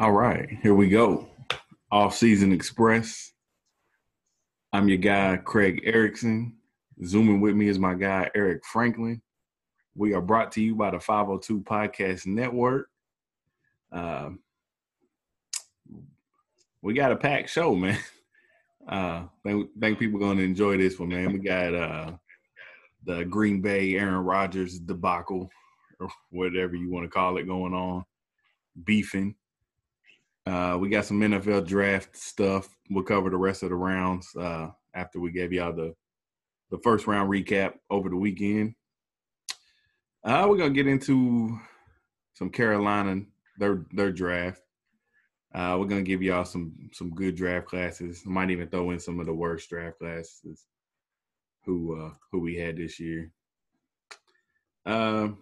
All right, here we go. Off Season Express. I'm your guy, Craig Erickson. Zooming with me is my guy, Eric Franklin. We are brought to you by the 502 Podcast Network. Uh, we got a packed show, man. Uh, think, think people going to enjoy this one, man. We got uh, the Green Bay Aaron Rodgers debacle, or whatever you want to call it, going on, beefing. Uh, we got some NFL draft stuff. We'll cover the rest of the rounds uh, after we gave y'all the the first round recap over the weekend. Uh, we're gonna get into some Carolina their their draft. Uh, we're gonna give y'all some some good draft classes. Might even throw in some of the worst draft classes who uh, who we had this year. Um,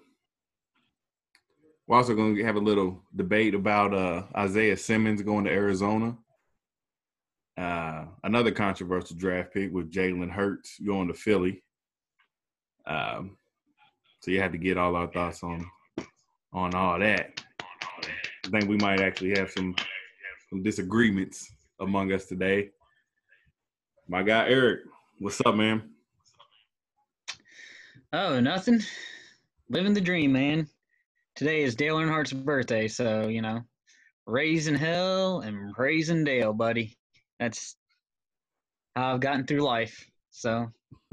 we're also going to have a little debate about uh, Isaiah Simmons going to Arizona. Uh, another controversial draft pick with Jalen Hurts going to Philly. Um, so you have to get all our thoughts on on all that. I think we might actually have some some disagreements among us today. My guy Eric, what's up, man? Oh, nothing. Living the dream, man. Today is Dale Earnhardt's birthday, so you know, raising hell and praising Dale, buddy. That's how I've gotten through life. So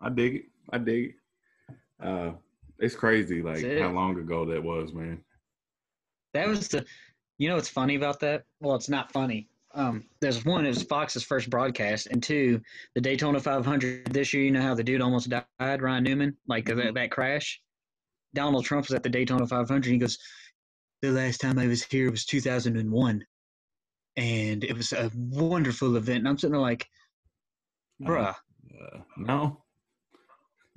I dig it. I dig it. Uh, it's crazy, like it. how long ago that was, man. that was the, you know, what's funny about that? Well, it's not funny. Um, there's one, it was Fox's first broadcast, and two, the Daytona 500 this year. You know how the dude almost died, Ryan Newman, like that, that crash. Donald Trump was at the Daytona 500. He goes, "The last time I was here was 2001, and it was a wonderful event." And I'm sitting there like, "Bruh, Uh, no,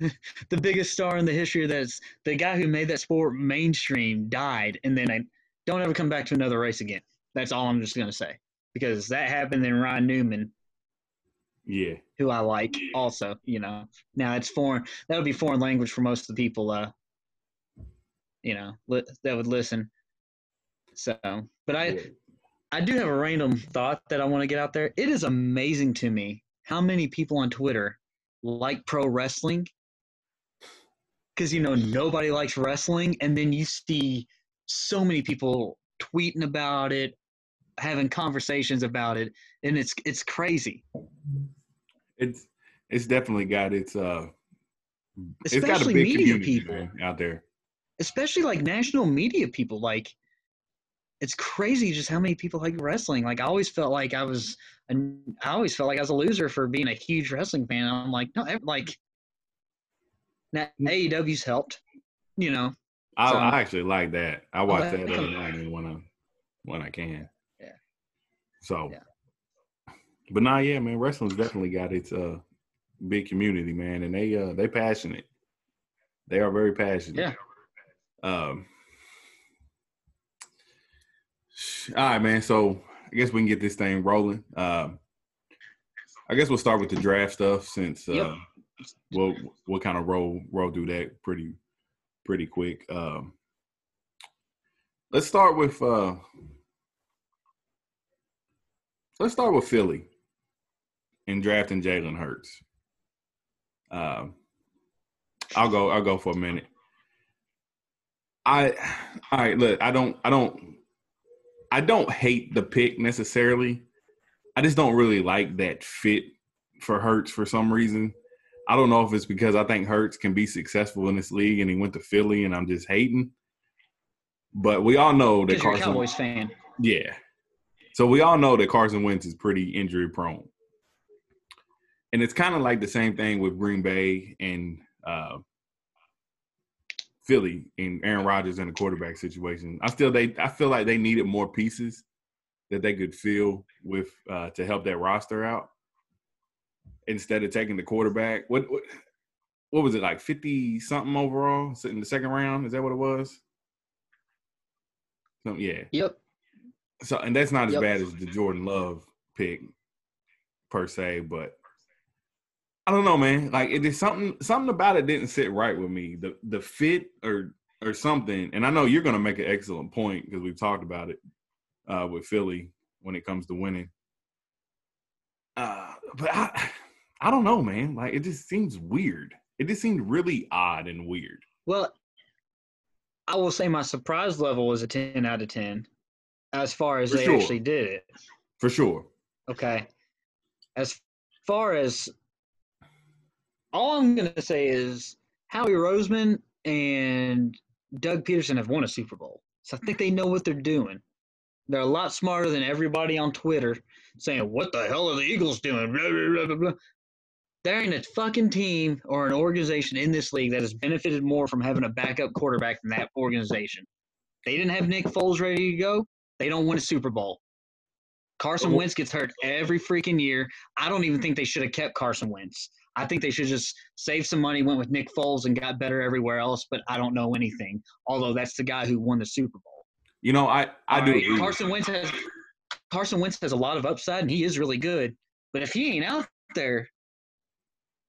the biggest star in the history of that's the guy who made that sport mainstream died, and then I don't ever come back to another race again. That's all I'm just gonna say because that happened. Then Ryan Newman, yeah, who I like, also, you know, now it's foreign. That would be foreign language for most of the people, uh, you know, li- that would listen. So, but I, yeah. I do have a random thought that I want to get out there. It is amazing to me how many people on Twitter like pro wrestling. Because, you know, nobody likes wrestling. And then you see so many people tweeting about it, having conversations about it. And it's it's crazy. it's it's definitely got its uh, it's got a big media community people. out there. Especially like national media people. Like, it's crazy just how many people like wrestling. Like, I always felt like I was, I always felt like I was a loser for being a huge wrestling fan. I'm like, no, like, now AEW's helped, you know. I, So- I actually like that. I watch that- that every now and then when I when I can. Yeah. So, Yeah. but nah, yeah, man, wrestling's definitely got its uh big community, man, and they uh they passionate. They are very passionate. Yeah. Um. All right, man. So I guess we can get this thing rolling. Um. I guess we'll start with the draft stuff since uh, Yep. we'll we'll kind of roll roll through that pretty pretty quick. Um, let's start with uh, let's start with Philly and drafting Jalen Hurts. Um, I'll go. I'll go for a minute. I all right. Look, I don't. I don't. I don't hate the pick necessarily. I just don't really like that fit for Hurts for some reason. I don't know if it's because I think Hurts can be successful in this league and he went to Philly and I'm just hating. But we all know that Because you're a Carson Cowboys fan. yeah. So we all know that Carson Wentz is pretty injury prone. And it's kind of like the same thing with Green Bay and uh, Philly and Aaron Rodgers in a quarterback situation. I still they I feel like they needed more pieces that they could fill with uh, to help that roster out instead of taking the quarterback. What what, what was it like fifty something overall in the second round? Is that what it was? So, yeah. Yep. So and that's not as Yep. bad as the Jordan Love pick per se, but I don't know, man. Like it is something something about it didn't sit right with me. The the fit or or something. And I know you're going to make an excellent point because we've talked about it uh, with Philly when it comes to winning. Uh, but I, I don't know, man. Like it just seems weird. It just seemed really odd and weird. Well, I will say my surprise level was a 10 out of 10 as far as For they sure. actually did it. For sure. Okay. As far as all I'm going to say is Howie Roseman and Doug Pederson have won a Super Bowl. So I think they know what they're doing. They're a lot smarter than everybody on Twitter saying, What the hell are the Eagles doing? Blah, blah, blah, blah, blah. There ain't a fucking team or an organization in this league that has benefited more from having a backup quarterback than that organization. They didn't have Nick Foles ready to go. They don't win a Super Bowl. Carson. Wentz gets hurt every freaking year. I don't even think they should have kept Carson Wentz. I think they should just save some money, went with Nick Foles, and got better everywhere else. But I don't know anything. Although that's the guy who won the Super Bowl. You know, I I do All right, agree. Carson Wentz has Carson Wentz has a lot of upside, and he is really good. But if he ain't out there,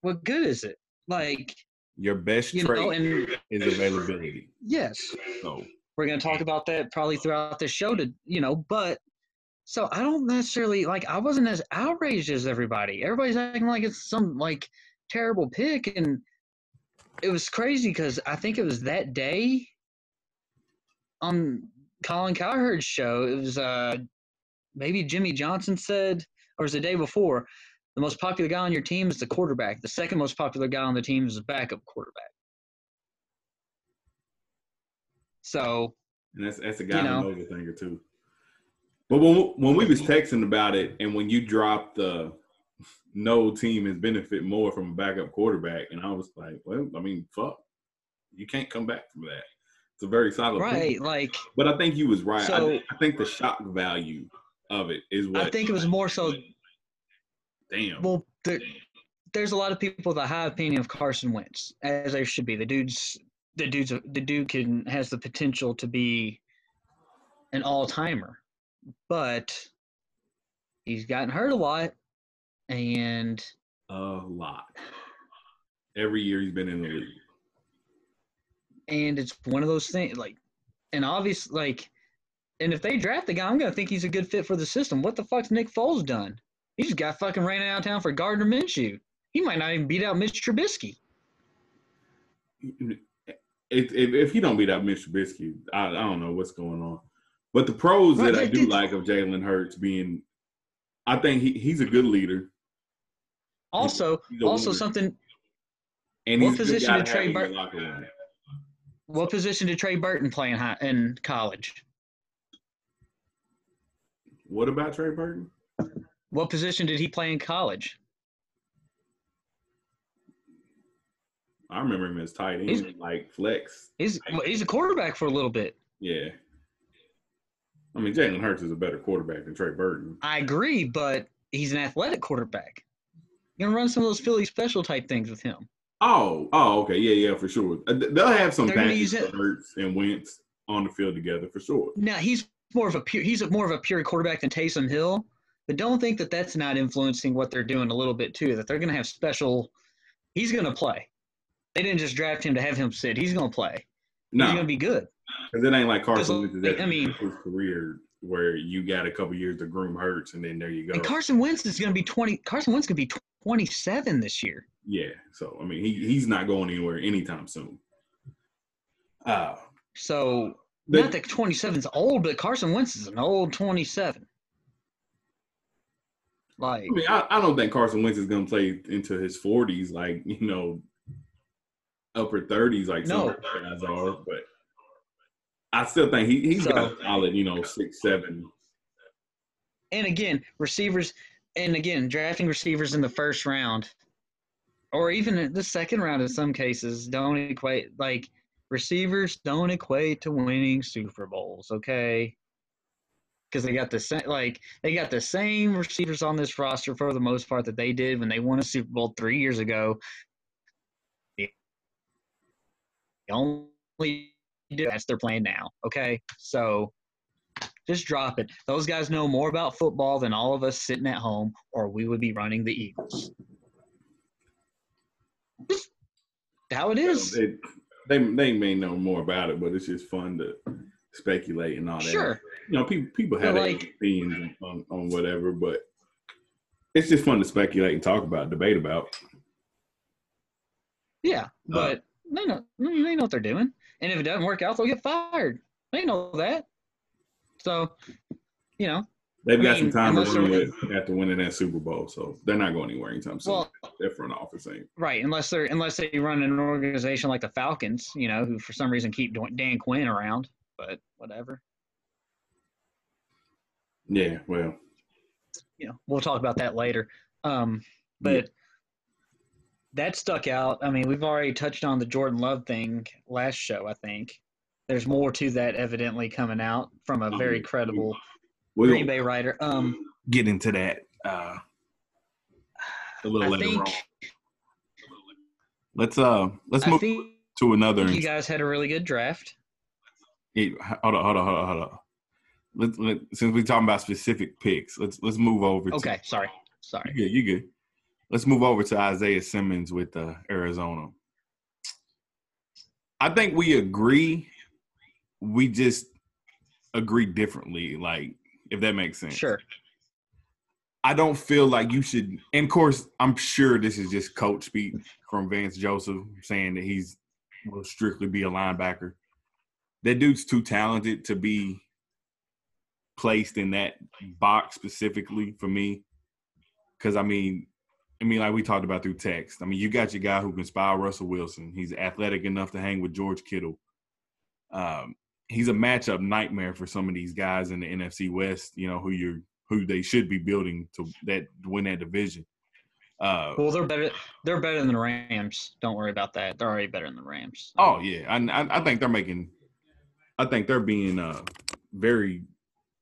what good is it? Like Your best you trait know, and is availability. yes, So we're going to talk about that probably throughout the show to you know but so i don't necessarily like i wasn't as outraged as everybody everybody's acting like it's some like terrible pick and it was crazy because i think it was that day on colin cowherd's show it was uh maybe jimmy johnson said or it was the day before the most popular guy on your team is the quarterback the second most popular guy on the team is the backup quarterback so and that's that's a guy You know. who knows a thing or two. But when when we was texting about it, and when you dropped the no team has benefit more from a backup quarterback, and I was like, well, I mean, fuck, you can't come back from that. It's a very solid point. right like But I think you was right. I, So- thi- I think the shock value of it is what I think it was more so. damn. Well, there, there's a lot of people with a high opinion of Carson Wentz, as there should be. The dude's the dude's the dude can has the potential to be an all timer, but he's gotten hurt a lot, and a lot. Every year he's been in the league. and it's one of those things like, and obvious like, and if they draft the guy, I'm gonna think he's a good fit for the system. What the fuck's Nick Foles done? He just got fucking ran out of town for Gardner Minshew. He might not even beat out Mitch Trubisky. If, if, if he don't beat out Mitch Trubisky, I, I don't know what's going on. But the pros that I do like of Jalen Hurts being, I think he, he's a good leader. Also, also winner. something. And What position did Trey have in your Bur- locker room. What position did Trey Burton play in high, in college? What about Trey Burton? What position did he play in college? I remember him as tight end, He's- like flex. He's well, he's a quarterback for a little bit. Yeah. I mean, Jalen Hurts is a better quarterback than Trey Burton. I agree, but he's an athletic quarterback. You're gonna run some of those Philly special type things with him. Oh, oh, okay, yeah, yeah, for sure. Uh, They'll have some packages for Hurts and Wentz on the field together for sure. Now he's more of a pure, he's a, more of a pure quarterback than Taysom Hill, but don't think that that's not influencing what they're doing a little bit too. That they're gonna have special. He's gonna play. They didn't just draft him to have him sit. He's gonna play. No, He's gonna be good. Because it ain't like Carson Wentz I mean- his career where you got a couple years to groom Hurts and then there you go. And Carson Wentz is gonna be twenty. Carson Wentz could be twenty-seven this year. yeah, so I mean, he he's not going anywhere anytime soon. Uh, So not that 27 is old, but Carson Wentz is an old 27. Like, I mean, I, I don't think Carson Wentz is going to play into his 40s, like, you know, upper 30s, like some No. guys are. But I still think he, he's got a solid, you know, six, seven. and again, receivers, and again, drafting receivers in the first round, or even the second round in some cases, don't equate. Like, receivers don't equate to winning Super Bowls, okay? Because they got the same, like, they got the same receivers on this roster for the most part that they did when they won a Super Bowl three years ago. The only that's their plan now, okay? So just drop it. Those guys know more about football than all of us sitting at home, or we would be running the Eagles. Just how it is. It, they they may know more about it, but it's just fun to speculate and all that. Sure. You know, people people have like- opinions on, on whatever, but it's just fun to speculate and talk about, debate about. Yeah, uh, but they know they know what they're doing, and if it doesn't work out, they'll get fired. They know that. So, you know, They've I got mean, some time to run with after winning that Super Bowl, so they're not going anywhere anytime soon. well, Their front office ain't. right, unless they're unless they run an organization like the Falcons, you know, who for some reason keep Dan Quinn around, but whatever. Yeah, well, you know, we'll talk about that later. Um, but that stuck out. I mean, we've already touched on the Jordan Love thing last show. I think there's more to that evidently coming out from a very Um, credible we'll Green Bay writer. Um, get into that uh, a little I later think on. Let's uh let's move to another. you guys had a really good draft. Hey, hold on, hold on, hold on, hold on. Let, let, since we're talking about specific picks, let's let's move over. To, Okay, sorry, sorry. you good, you good. Let's move over to Isaiah Simmons with uh, Arizona. I think we agree. We just agree differently. Like, if that makes sense. Sure. I don't feel like you should. And of course, I'm sure this is just coach speak from Vance Joseph saying that he's will strictly be a linebacker. That dude's too talented to be placed in that box specifically for me. Because I mean, I mean, like we talked about through text. I mean, you got your guy who can spy Russell Wilson. He's athletic enough to hang with George Kittle. Um, he's a matchup nightmare for some of these guys in the NFC West. You know who you're who they should be building to that to win that division. Uh, Well, they're better. They're better than the Rams. Don't worry about that. They're already better than the Rams. oh yeah, I, I I think they're making. I think they're being uh very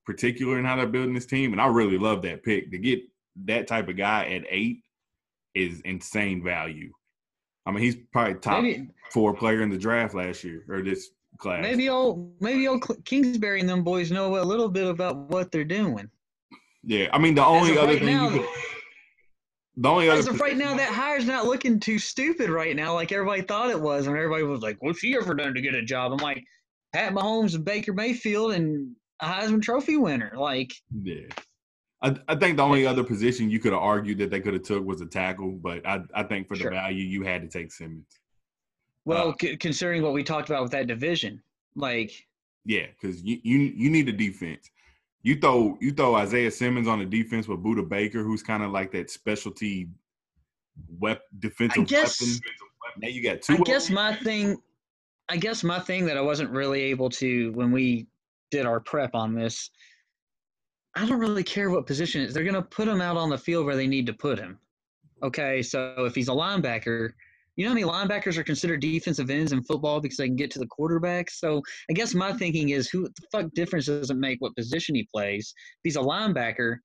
particular in how they're building this team, and I really love that pick to get that type of guy at eight is insane value. I mean, he's probably top maybe four player in the draft last year or this class. maybe old maybe old Kingsbury and them boys know a little bit about what they're doing. Yeah, I mean the only other right thing now- you could, the only other As of right now, that hire's not looking too stupid right now, like everybody thought it was, and everybody was like, "What's he ever done to get a job?" I'm like, Pat Mahomes and Baker Mayfield and a Heisman Trophy winner. Like, Yeah. I, I think the only other position you could have argued that they could have took was a tackle, but I, I think for the Sure. value you had to take Simmons. well, Uh, c- considering what we talked about with that division, like, Yeah, because you, you you need a defense. You throw you throw Isaiah Simmons on the defense with Budda Baker, who's kind of like that specialty wep defensive I guess- weapon. Now you got two. I guess them. my thing, I guess my thing that I wasn't really able to when we did our prep on this. I don't really care what position it is. They're going to put him out on the field where they need to put him. Okay, so if he's a linebacker, you know how many linebackers are considered defensive ends in football because they can get to the quarterback? So I guess my thinking is who the fuck difference does it make what position he plays? If he's a linebacker,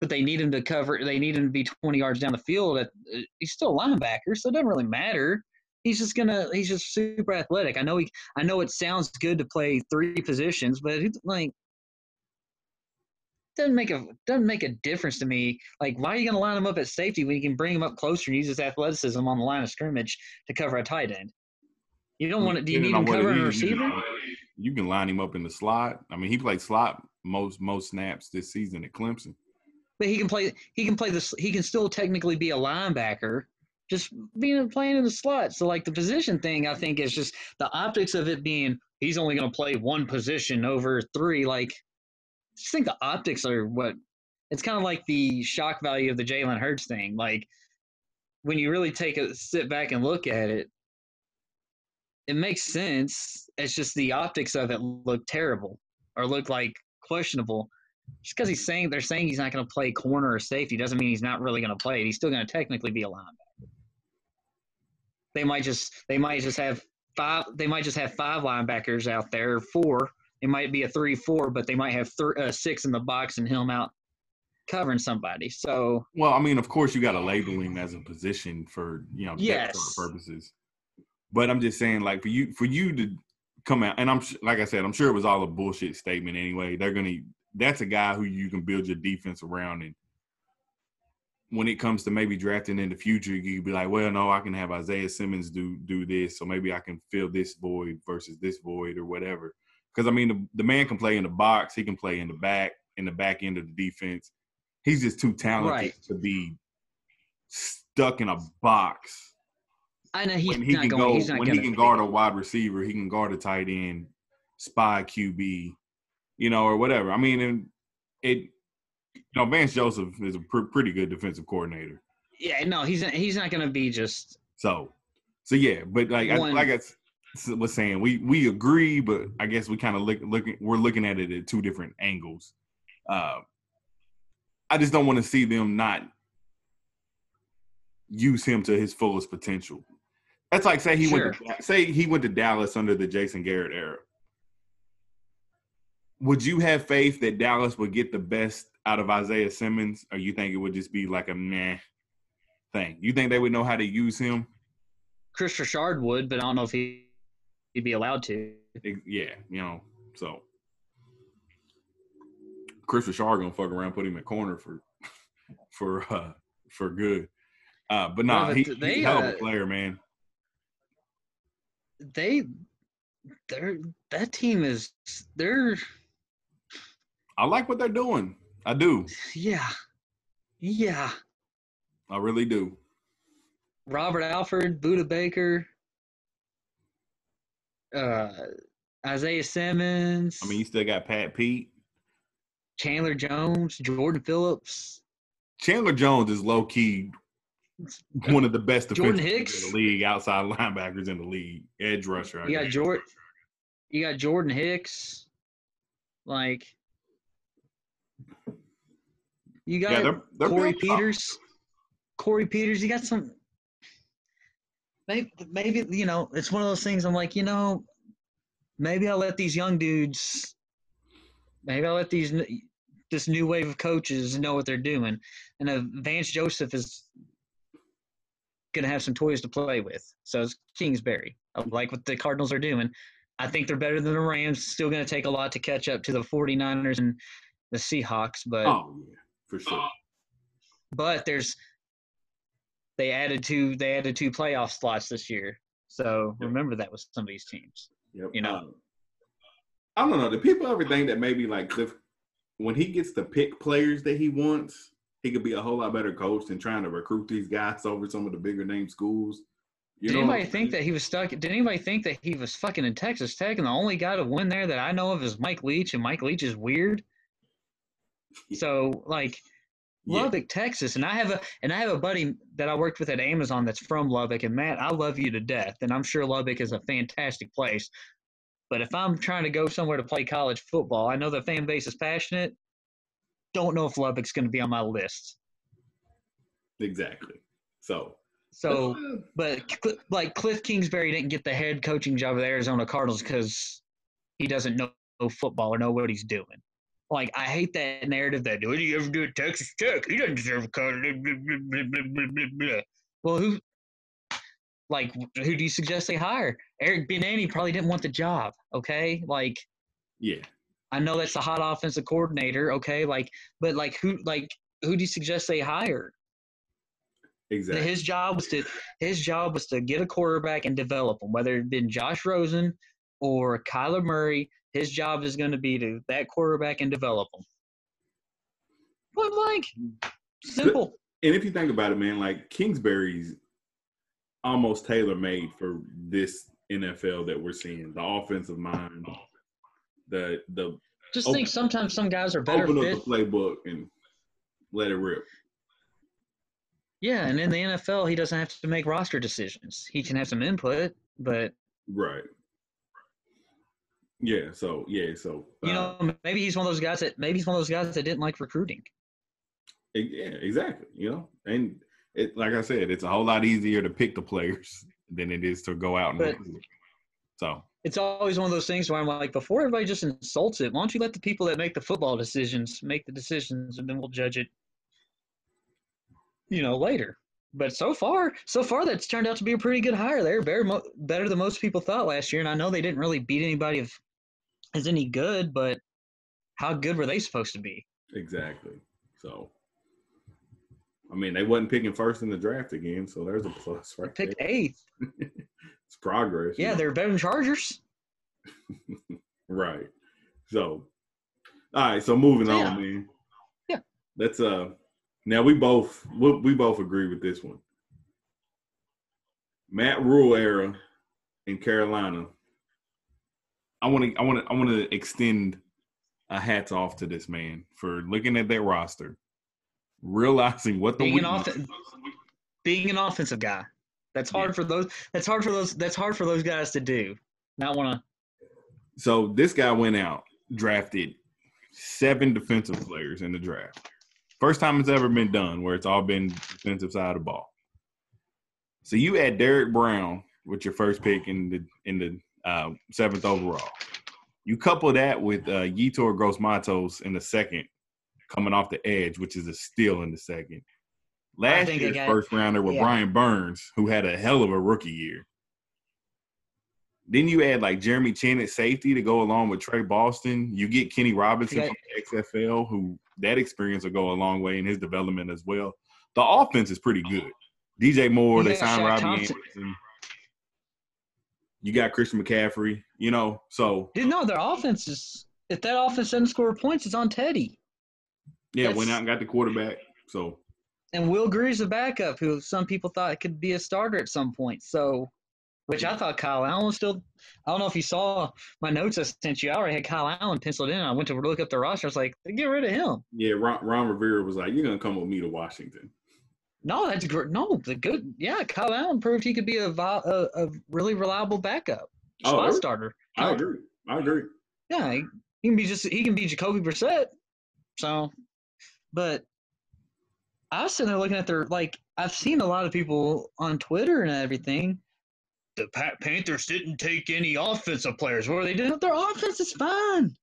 but they need him to cover, they need him to be 20 yards down the field, at, uh, he's still a linebacker, so it doesn't really matter he's just gonna he's just super athletic. I know he I know it sounds good to play three positions, but like doesn't make a doesn't make a difference to me. Like why are you gonna line him up at safety when you can bring him up closer and use his athleticism on the line of scrimmage to cover a tight end? You don't want to do you need him covering a receiver? You can line him up in the slot. I mean, he played slot most most snaps this season at Clemson. But he can play he can play this he can still technically be a linebacker. Just being playing in the slot. So like the position thing I think is just the optics of it being he's only gonna play one position over three, like just think the optics are what it's kind of like the shock value of the Jalen Hurts thing. Like when you really take a sit back and look at it, it makes sense. It's just the optics of it look terrible or look like questionable. Just because he's saying they're saying he's not going to play corner or safety doesn't mean he's not really going to play it. He's still going to technically be a linebacker. They might just they might just have five. They might just have five linebackers out there, four. It might be a three-four, but they might have th- uh, six in the box and him out covering somebody. So Well, I mean, of course, you got to label him as a position for you know Yes. purposes. But I'm just saying, like for you, for you to come out, and I'm like I said, I'm sure it was all a bullshit statement anyway. They're gonna. That's a guy who you can build your defense around, and when it comes to maybe drafting in the future, you'd be like, well, no, I can have Isaiah Simmons do do this, so maybe I can fill this void versus this void or whatever. Because I mean, the, the man can play in the box, he can play in the back, in the back end of the defense. He's just too talented Right. to be stuck in a box. I know he's when he not can going. go, he's not when he can guard a wide receiver, he can guard a tight end, spy QB, you know, or whatever. I mean, and it, you know, Vance Joseph is a pr- pretty good defensive coordinator. Yeah, no, he's not, he's not going to be just. So, so yeah, but like I, like I was saying, we we agree, but I guess we kind of look looking we're looking at it at two different angles. Uh, I just don't want to see them not use him to his fullest potential. That's like say he went to, say he went to Dallas under the Jason Garrett era. Would you have faith that Dallas would get the best out of Isaiah Simmons, or you think it would just be like a meh thing? You think they would know how to use him? Kris Richard would, but I don't know if he, he'd be allowed to. Yeah, you know, so Kris Richard gonna fuck around, put him at corner for for uh for good. Uh, but no, Yeah, but he, they, he's a hell of a uh, player, man. They, they're that team is they're I like what they're doing. I do. yeah, yeah. I really do. Robert Alford, Buda Baker, uh, Isaiah Simmons. I mean, you still got Pat Pete. Chandler Jones, Jordan Phillips. Chandler Jones is low key one of the best Jordan Hicks. in the league, outside linebackers in the league, edge rusher. I You got. Jordan. You got Jordan Hicks. Like you got yeah, they're, they're Corey. Peters. Corey Peters. You got some. Maybe, maybe you know it's one of those things. I'm like, you know, maybe I'll let these young dudes. Maybe I'll let these this new wave of coaches know what they're doing, and uh, Vance Joseph is gonna have some toys to play with. So it's Kingsbury. I like what the Cardinals are doing. I think they're better than the Rams. Still going to take a lot to catch up to the 49ers and the Seahawks, but Oh yeah, for sure. but there's they added two they added two playoff slots this year. So Yep. remember that with some of these teams. Yep. You know. Um, I don't know. Do people ever think that maybe like Cliff, when he gets to pick players that he wants, he could be a whole lot better coach than trying to recruit these guys over some of the bigger name schools? You did anybody think that he was stuck? Did anybody think that he was fucking in Texas Tech and the only guy to win there that I know of is Mike Leach and Mike Leach is weird? So like Yeah. Lubbock, Texas, and I have a and I have a buddy that I worked with at Amazon that's from Lubbock, and Matt, I love you to death, and I'm sure Lubbock is a fantastic place. But if I'm trying to go somewhere to play college football, I know the fan base is passionate. Don't know if Lubbock's going to be on my list. Exactly. So. So, but like Cliff Kingsbury didn't get the head coaching job of the Arizona Cardinals because he doesn't know football or know what he's doing. Like I hate that narrative that what do you ever do at Texas Tech? He doesn't deserve a blah. Well, who? Like, who do you suggest they hire? Eric Bieniemy probably didn't want the job. Okay, like yeah. I know that's the hot offensive coordinator. Okay, like, but like who? Like who do you suggest they hire? Exactly. His job was to his job was to get a quarterback and develop him. Whether it been Josh Rosen or Kyler Murray, his job is going to be to that quarterback and develop him. Point blank, simple. and if you think about it, man, like Kingsbury's almost tailor made for this NFL that we're seeing. The offensive mind, the the Just Open- think sometimes some guys are better open fit. up the playbook and let it rip. Yeah, and in the NFL, he doesn't have to make roster decisions. He can have some input, but Right. Yeah. So yeah. So you uh, know, maybe he's one of those guys that maybe he's one of those guys that didn't like recruiting. yeah, exactly. You know, and it like I said, it's a whole lot easier to pick the players than it is to go out and But- recruit. So it's always one of those things where I'm like, before everybody just insults it, why don't you let the people that make the football decisions make the decisions, and then we'll judge it, you know, later. But so far, so far, that's turned out to be a pretty good hire. They're better, better than most people thought last year, and I know they didn't really beat anybody of as any good, but how good were they supposed to be? exactly. So I mean, they wasn't picking first in the draft again, so there's a plus right Picked there. eighth. It's progress. you Yeah, know? they're better than Chargers. Right. So, all right. So moving So, on, man. Yeah. Let's uh. Now we both we, we both agree with this one. Matt Rhule era in Carolina. I want to I want to I want to extend a hats off to this man for looking at that roster, realizing what the Being an offen- being an offensive guy. That's hard Yeah. for those. That's hard for those. That's hard for those guys to do. Not want to. So this guy went out, drafted seven defensive players in the draft. First time it's ever been done where it's all been defensive side of the ball. So you add Derrick Brown with your first pick in the in the uh, seventh overall. You couple that with uh, Yetur Gross-Matos in the second, coming off the edge, which is a steal in the second. Last year's got- first rounder with yeah. Brian Burns, who had a hell of a rookie year. Then you add like Jeremy Chinn at safety to go along with Tre Boston. You get Kenny Robinson from the XFL, who that experience will go a long way in his development as well. The offense is pretty good. DJ Moore, they signed Robbie Thompson. Anderson. You got Christian McCaffrey, you know. So Dude, no, their offense is. If that offense doesn't score points, it's on Teddy. yeah, went out and got the quarterback. So And Will Grier's a backup who some people thought could be a starter at some point. So, which I thought Kyle Allen was still. I don't know if you saw my notes I sent you. I already had Kyle Allen penciled in. I went to look up the roster. I was like, get rid of him. yeah, Ron, Ron Rivera was like, "You're gonna come with me to Washington." No, that's great. No, the good. Yeah, Kyle Allen proved he could be a, a, a really reliable backup, Oh, spot really? starter. I agree. I agree. Yeah, he, he can be just he can be Jacoby Brissett. So, but I was sitting there looking at their like I've seen a lot of people on Twitter and everything. The Pa- Panthers didn't take any offensive players. What are they doing? Their offense is fine.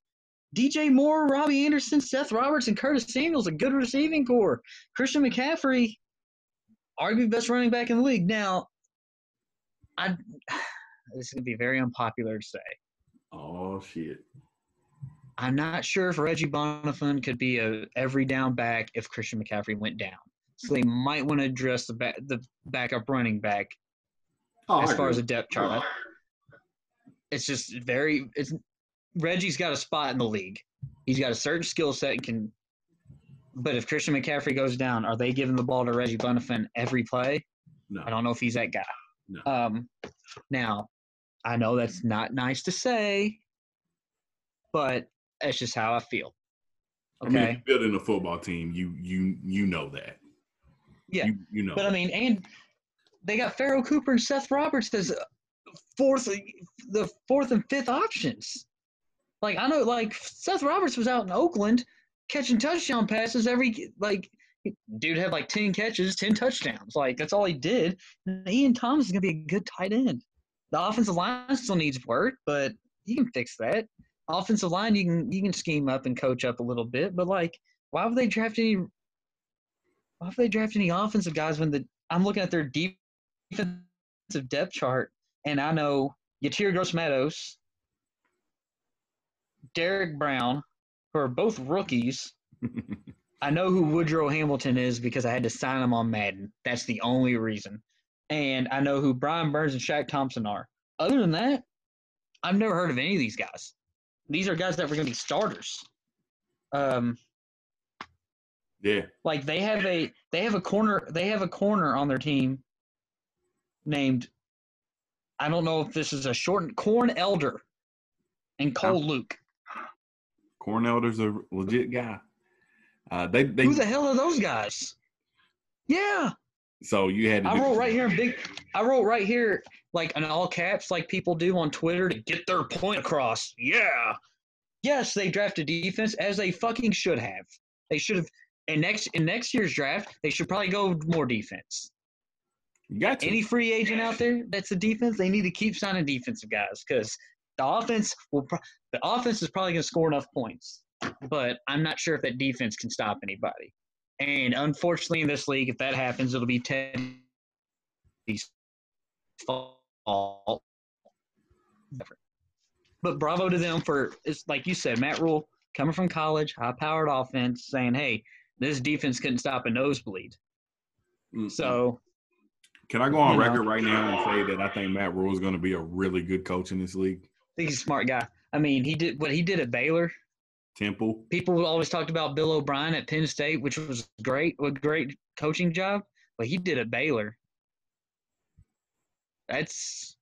DJ Moore, Robbie Anderson, Seth Roberts, and Curtis Samuel's a good receiving core. Christian McCaffrey, arguably best running back in the league. Now, I this is gonna be very unpopular to say. Oh shit. I'm not sure if Reggie Bonnafon could be a every down back if Christian McCaffrey went down. So they might want to address the back, the backup running back Oh, as I far as a depth chart. It's just very it's Reggie's got a spot in the league. He's got a certain skill set and can. But if Christian McCaffrey goes down, are they giving the ball to Reggie Bonnafon every play? no. I don't know if he's that guy. No. Um, now, I know that's not nice to say, but that's just how I feel. I mean, Okay. building a football team, you you you know that. Yeah. You, you know. But I mean, and they got Pharoh Cooper and Seth Roberts as fourth, the fourth and fifth options. Like I know, like Seth Roberts was out in Oakland catching touchdown passes every like. Dude had like ten catches, ten touchdowns. Like that's all he did. And Ian Thomas is gonna be a good tight end. The offensive line still needs work, but you can fix that. Offensive line, you can you can scheme up and coach up a little bit, but like, why would they draft any? Why would they draft any offensive guys when the I'm looking at their defensive depth chart, and I know Yatir Gross Meadows, Derrick Brown, who are both rookies. I know who Woodrow Hamilton is because I had to sign him on Madden. That's the only reason. And I know who Brian Burns and Shaq Thompson are. Other than that, I've never heard of any of these guys. These are guys that were going to be starters. Um, yeah. like they have a they have a corner they have a corner on their team named I don't know if this is a shortened Corn Elder and Cole Luke. Corn Elder's a legit guy. Uh, they they Who the hell are those guys? Yeah, so you had to I wrote right here in big. I wrote right here like in all caps, like people do on Twitter to get their point across. Yeah, yes, they drafted defense as they fucking should have. They should have. And next in next year's draft, they should probably go more defense. You got to. Any free agent out there that's a defense, they need to keep signing defensive guys because the offense will. Pro- the offense is probably going to score enough points, but I'm not sure if that defense can stop anybody. And unfortunately, in this league, if that happens, it'll be Teddy's fault. But bravo to them for it's like you said, Matt Rhule coming from college, high-powered offense, saying, "Hey, this defense couldn't stop a nosebleed." Mm-mm. So can I go on you know. record right now and say that I think Matt Rhule is going to be a really good coach in this league? Think he's a smart guy. I mean, he did what he did at Baylor. Temple. People always talked about Bill O'Brien at Penn State, which was great, a great coaching job. But he did at Baylor. That's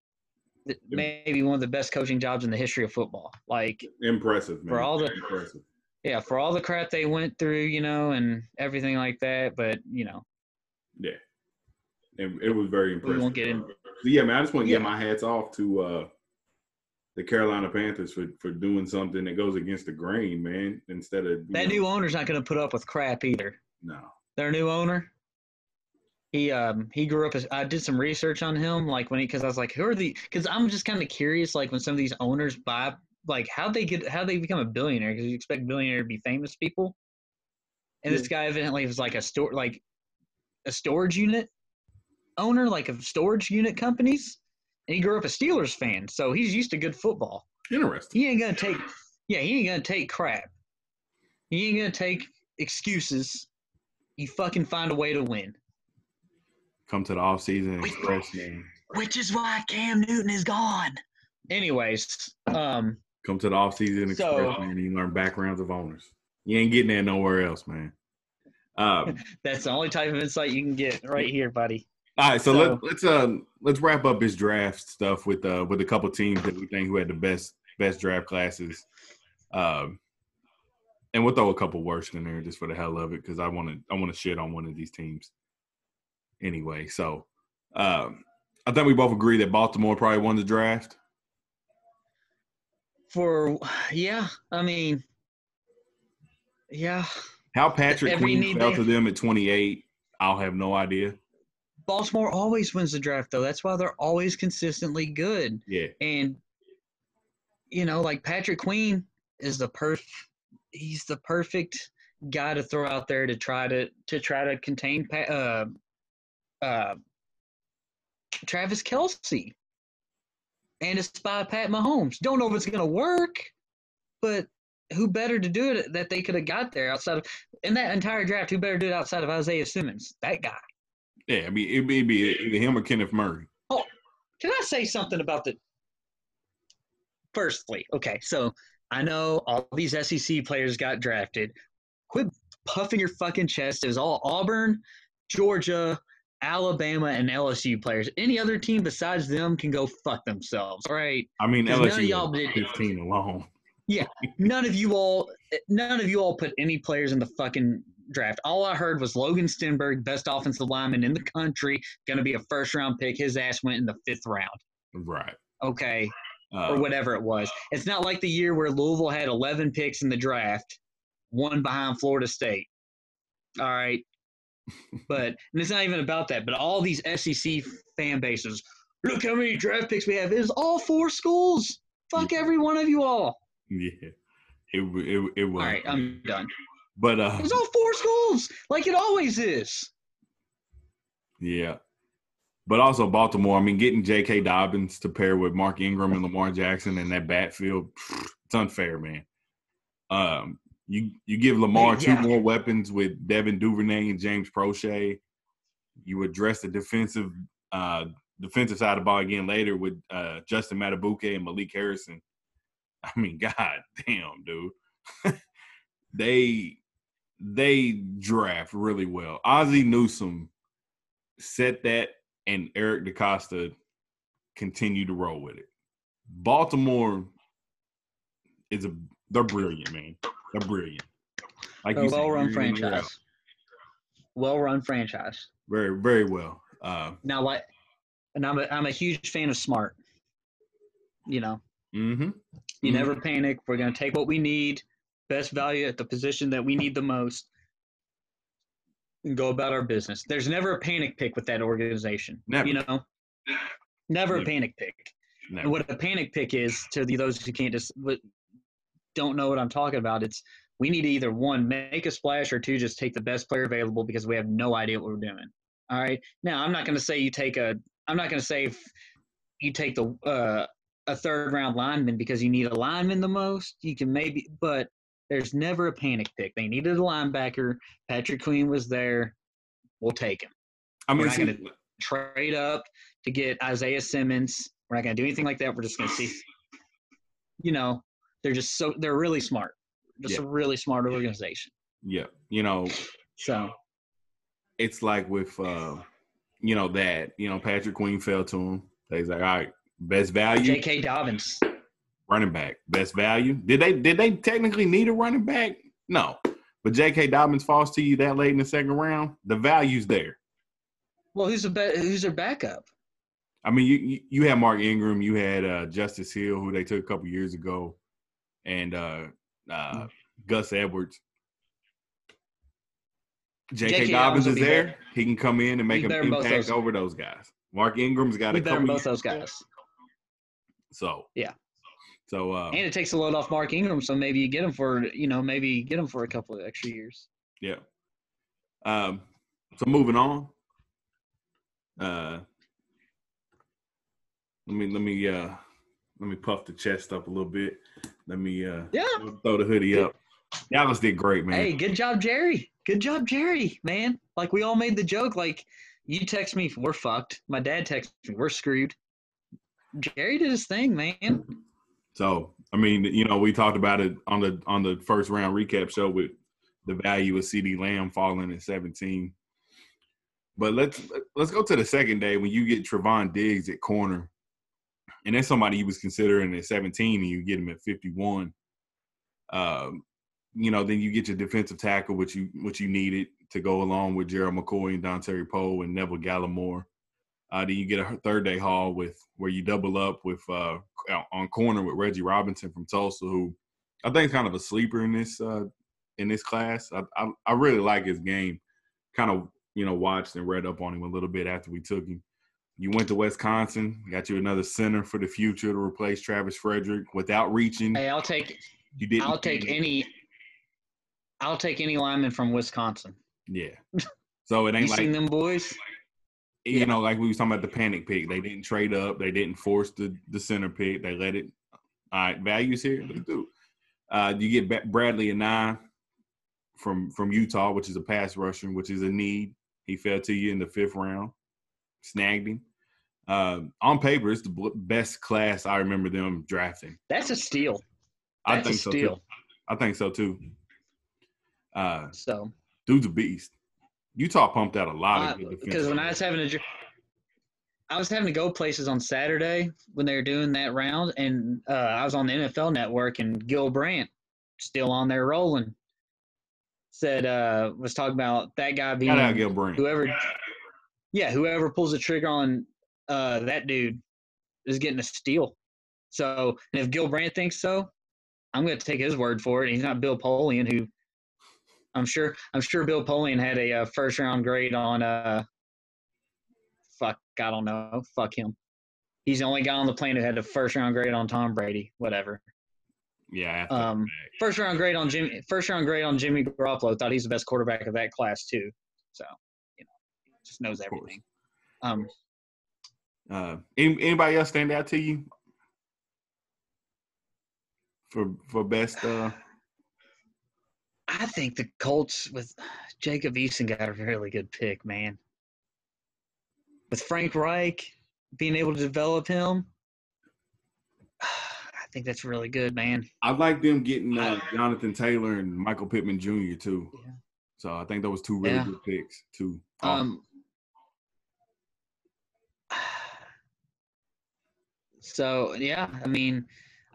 maybe one of the best coaching jobs in the history of football. Like, Impressive, man. For all the- impressive. yeah, for all the crap they went through, you know, and everything like that. But you know, Yeah. It, it was very impressive. We won't get in- So, yeah, man, I just want to Yeah. get my hats off to uh, the Carolina Panthers for, for doing something that goes against the grain, man, instead of that know, new owner's not going to put up with crap either. No. Their new owner, he um he grew up as I did some research on him, like when he because I was like, who are the? Because I'm just kind of curious, like when some of these owners buy, like how they get how they become a billionaire? Because you expect billionaire to be famous people, and this guy evidently was like a store like a storage unit owner, like of storage unit companies, and he grew up a Steelers fan, so he's used to good football. Interesting. He ain't gonna take, yeah, he ain't gonna take crap. He ain't gonna take excuses. You fucking find a way to win. Come to the offseason and express, man. Which is why Cam Newton is gone. Anyways, um, Come to the offseason and So- express, man, and you learn backgrounds of owners. You ain't getting that nowhere else, man. Um, that's the only type of insight you can get right here, buddy. All right, so, So- let, let's uh let's wrap up this draft stuff with uh with a couple teams that we think who had the best best draft classes, um, and we'll throw a couple worse in there just for the hell of it because I want to I want to shit on one of these teams. Anyway, so um, I think we both agree that Baltimore probably won the draft. For yeah, I mean, yeah, How Patrick Every Queen fell to them at 28, I'll have no idea. Baltimore always wins the draft though. That's why they're always consistently good. Yeah, And you know, like Patrick Queen is the perf he's the perfect guy to throw out there to try to to try to contain Pa- uh uh Travis Kelce and to spy Pat Mahomes. Don't know if it's gonna work, but who better to do it that they could have got there outside of in that entire draft? Who better to do it outside of Isaiah Simmons? That guy. Yeah. I mean, it'd be, it'd be either him or Kenneth Murray. Oh, can I say something about the? Firstly, okay, so I know all these SEC players got drafted. Quit puffing your fucking chest. It was all Auburn, Georgia, Alabama, and LSU players. Any other team besides them can go fuck themselves. All right. I mean, 'Cause none of LSU y'all did- 15 alone. Yeah, none of you all, none of you all put any players in the fucking draft. All I heard was Logan Stenberg, best offensive lineman in the country, going to be a first round pick. His ass went in the fifth round. Right. Okay. Uh, or whatever it was. It's not like the year where Louisville had 11 picks in the draft, one behind Florida State. All right. But and it's not even about that. But all these SEC fan bases, look how many draft picks we have. It was all four schools. Fuck Yeah. every one of you all. Yeah, it it it was. All right, I'm done. But It uh, was all four schools, like it always is. yeah, but also Baltimore. I mean, getting J.K. Dobbins to pair with Mark Ingram and Lamar Jackson in that backfield, it's unfair, man. Um, you you give Lamar Yeah. two more weapons with Devin Duvernay and James Proche. You address the defensive uh defensive side of the ball again later with uh Justin Madubuike and Malik Harrison. I mean, god damn, dude. they they draft really well. Ozzie Newsome set that, and Eric DeCosta continued to roll with it. Baltimore is a they're brilliant, man. They're brilliant. Like you said, well-run you're in the route. franchise. Well-run franchise. Very, very well. Uh, Now, like, and I'm a, I'm a huge fan of Smart. You know, mm-hmm. You Mhm. never panic. We're going to take what we need, best value at the position that we need the most, and go about our business. There's never a panic pick with that organization. Never. You know, never a panic pick. Never. And what a panic pick is to the, those who can't just don't know what I'm talking about. It's we need to either one make a splash or two just take the best player available because we have no idea what we're doing. All right. Now I'm not going to say you take a. I'm not going to say you take the uh, a third round lineman because you need a lineman the most. You can maybe, but there's never a panic pick. They needed a linebacker. Patrick Queen was there. We'll take him. I mean, We're not gonna- trade up to get Isaiah Simmons. We're not going to do anything like that. We're just going to see. You know, they're just so they're really smart. Just Yeah. a really smart organization. yeah, you know, So it's like with uh, you know that you know Patrick Queen fell to him. He's like, all right, best value J.K. Dobbins. Running back, best value. Did they did they technically need a running back? No, but J.K. Dobbins falls to you that late in the second round. The value's there. Well, who's the be- who's their backup? I mean, you you, had Mark Ingram, you had uh, Justice Hill, who they took a couple years ago, and uh, uh, Gus Edwards. J.K. Dobbins is there. better. He can come in and make an better than both impact those. over those guys. Mark Ingram's got a better than both those guys. so Yeah. So uh, And it takes a load off Mark Ingram, so maybe you get him for you know maybe get him for a couple of extra years. Yeah. Um, so moving on. Uh, let me let me uh let me puff the chest up a little bit. Let me uh Yeah. throw the hoodie up. Dallas did great, man. Hey, good job, Jerry. Good job, Jerry. Man, like we all made the joke. Like you text me, we're fucked. My dad texted me, we're screwed. Jerry did his thing, man. So I mean, you know, we talked about it on the on the first round recap show with the value of CeeDee Lamb falling at 17. But let's let's go to the second day when you get Trevon Diggs at corner, and that's somebody you was considering at 17, and you get him at 51. Um, you know, then you get your defensive tackle, which you which you needed to go along with Gerald McCoy and Dontari Poe and Neville Gallimore. Uh, then you get a third day haul with where you double up with uh, on corner with Reggie Robinson from Tulsa, who I think is kind of a sleeper in this uh, in this class. I, I I really like his game. Kind of you know watched and read up on him a little bit after we took him. You went to Wisconsin, got you another center for the future to replace Travis Frederick without reaching. Hey, I'll take You didn't. I'll take any I'll take any lineman from Wisconsin. Yeah. So it You ain't like seen them boys? You know, like we was talking about the panic pick. They didn't trade up. They didn't force the the center pick. They let it. All right, values here. Let's do. Uh, you get Ba- Bradlee Anae from from Utah, which is a pass rusher, which is a need. He fell to you in the fifth round. Snagged him. Um, on paper, it's the bl- best class I remember them drafting. That's a steal. I think a so steal. too. I think so too. Uh, So dude's a beast. Utah pumped out a lot of because when I was having to, dr- I was having to go places on Saturday when they were doing that round, and uh, I was on the NFL Network, and Gil Brandt still on there rolling. Said uh, was talking about that guy being out Gil Brandt. whoever, yeah, whoever pulls the trigger on uh, that dude is getting a steal. So, and if Gil Brandt thinks so, I'm going to take his word for it. He's not Bill Polian, who I'm sure I'm sure Bill Polian had a uh, first round grade on uh, fuck, I don't know, fuck him. He's the only guy on the planet who had a first round grade on Tom Brady, whatever. Yeah, I have to Um. First round grade on Jimmy. First round grade on Jimmy Garoppolo. Thought he's the best quarterback of that class too. So, you know, just knows everything. Um, Uh, any, anybody else stand out to you for for best? Uh, I think the Colts with Jacob Eason got a really good pick, man. With Frank Reich being able to develop him, I think that's really good, man. I like them getting uh, Jonathan Taylor and Michael Pittman Jr. too. Yeah. So I think those two really Yeah. good picks too. Um, so yeah, I mean,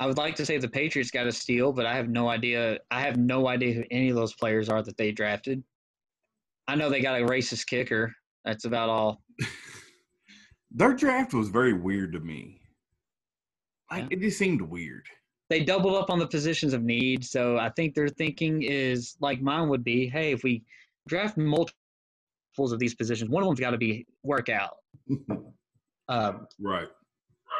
I would like to say the Patriots got a steal, but I have no idea. I have no idea who any of those players are that they drafted. I know they got a racist kicker. That's about all. their draft was very weird to me. Like Yeah. it just seemed weird. They doubled up on the positions of need, so I think their thinking is like mine would be: Hey, if we draft multiples of these positions, one of them's got to be work out. Um, right.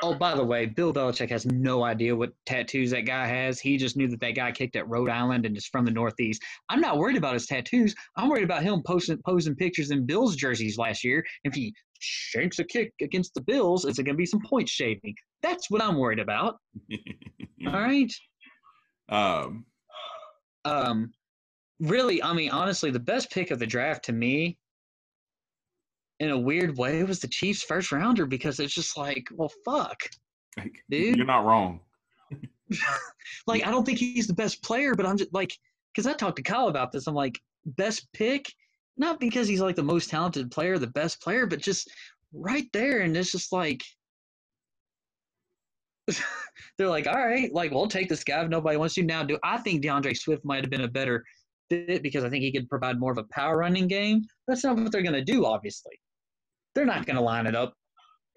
Oh, by the way, Bill Belichick has no idea what tattoos that guy has. He just knew that that guy kicked at Rhode Island and is from the Northeast. I'm not worried about his tattoos. I'm worried about him posting posing pictures in Bills jerseys last year. If he shanks a kick against the Bills, is it going to be some point shaving? That's what I'm worried about. All right. Um, Um, really, I mean, honestly, the best pick of the draft to me in a weird way, was the Chiefs' first rounder because it's just like, well, fuck, Like, Dude. You're not wrong. like I don't think he's the best player, but I'm just like, because I talked to Kyle about this. I'm like, best pick, not because he's like the most talented player, the best player, but just right there, and it's just like. They're like, all right, like we'll take this guy if nobody wants to now. Do I think D'Andre Swift might have been a better fit because I think he could provide more of a power running game. That's not what they're going to do. Obviously, they're not going to line it up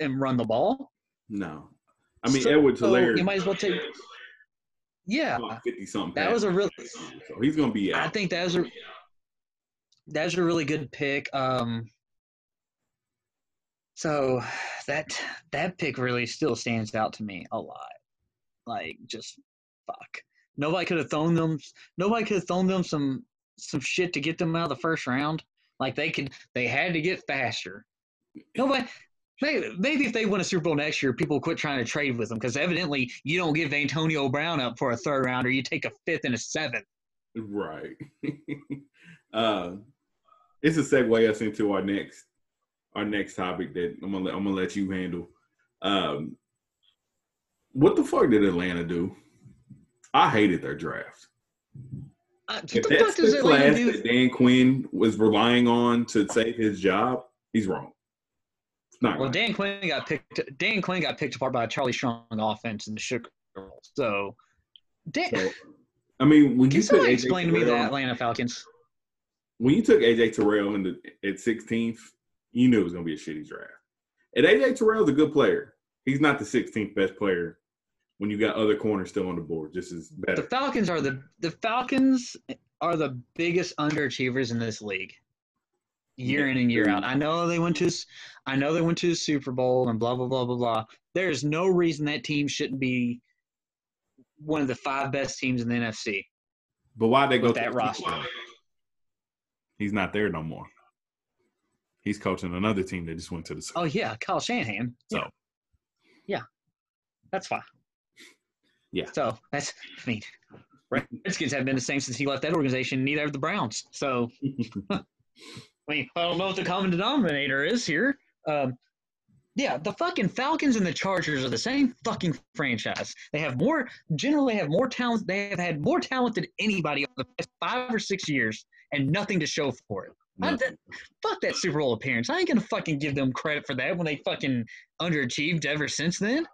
and run the ball. No. I mean, So, Edwards Helaire you might as well take. Yeah, fifty something. that was a real. So he's gonna be I think that was a that was a really good pick. Um, so that that pick really still stands out to me a lot. Like just fuck. Nobody could have thrown them. Nobody could have thrown them some some shit to get them out of the first round. Like they could. They had to get faster. Nobody. Maybe, maybe if they win a Super Bowl next year, people quit trying to trade with them because evidently you don't give Antonio Brown up for a third rounder. You take a fifth and a seventh. Right. uh, it's a segue us into our next our next topic that I'm gonna let, I'm gonna let you handle. Um, what the fuck did Atlanta do? I hated their draft. Uh, If the that's fuck does the Atlanta class do? that Dan Quinn was relying on to save his job, he's wrong. Not Well, right. Dan Quinn got picked. Dan Quinn got picked apart by a Charlie Strong offense in the Sugar Bowl. So, Dan, So, I mean, when can you somebody explain to me the Atlanta Falcons? when you took AJ Terrell in the, at 16th, you knew it was going to be a shitty draft. And AJ Terrell's a good player. He's not the 16th best player when you got other corners still on the board, just as The. Falcons are the the Falcons are the biggest underachievers in this league, year in and year out. I know they went to I know they went to the Super Bowl and blah blah blah blah blah. There is no reason that team shouldn't be one of the five best teams in the NFC. But why they go that the roster. He's not there no more. He's coaching another team that just went to the Super Oh yeah, Kyle Shanahan. So- Yeah. yeah, that's fine. Yeah. So that's I mean, Redskins have been the same since he left that organization. Neither have the Browns. So mean, I don't know what the common denominator is here. Um, yeah, the fucking Falcons and the Chargers are the same fucking franchise. They have more, generally have more talent. They have had more talent than anybody over the past five or six years, and nothing to show for it. I, that, fuck that Super Bowl appearance. I ain't gonna fucking give them credit for that when they fucking underachieved ever since then.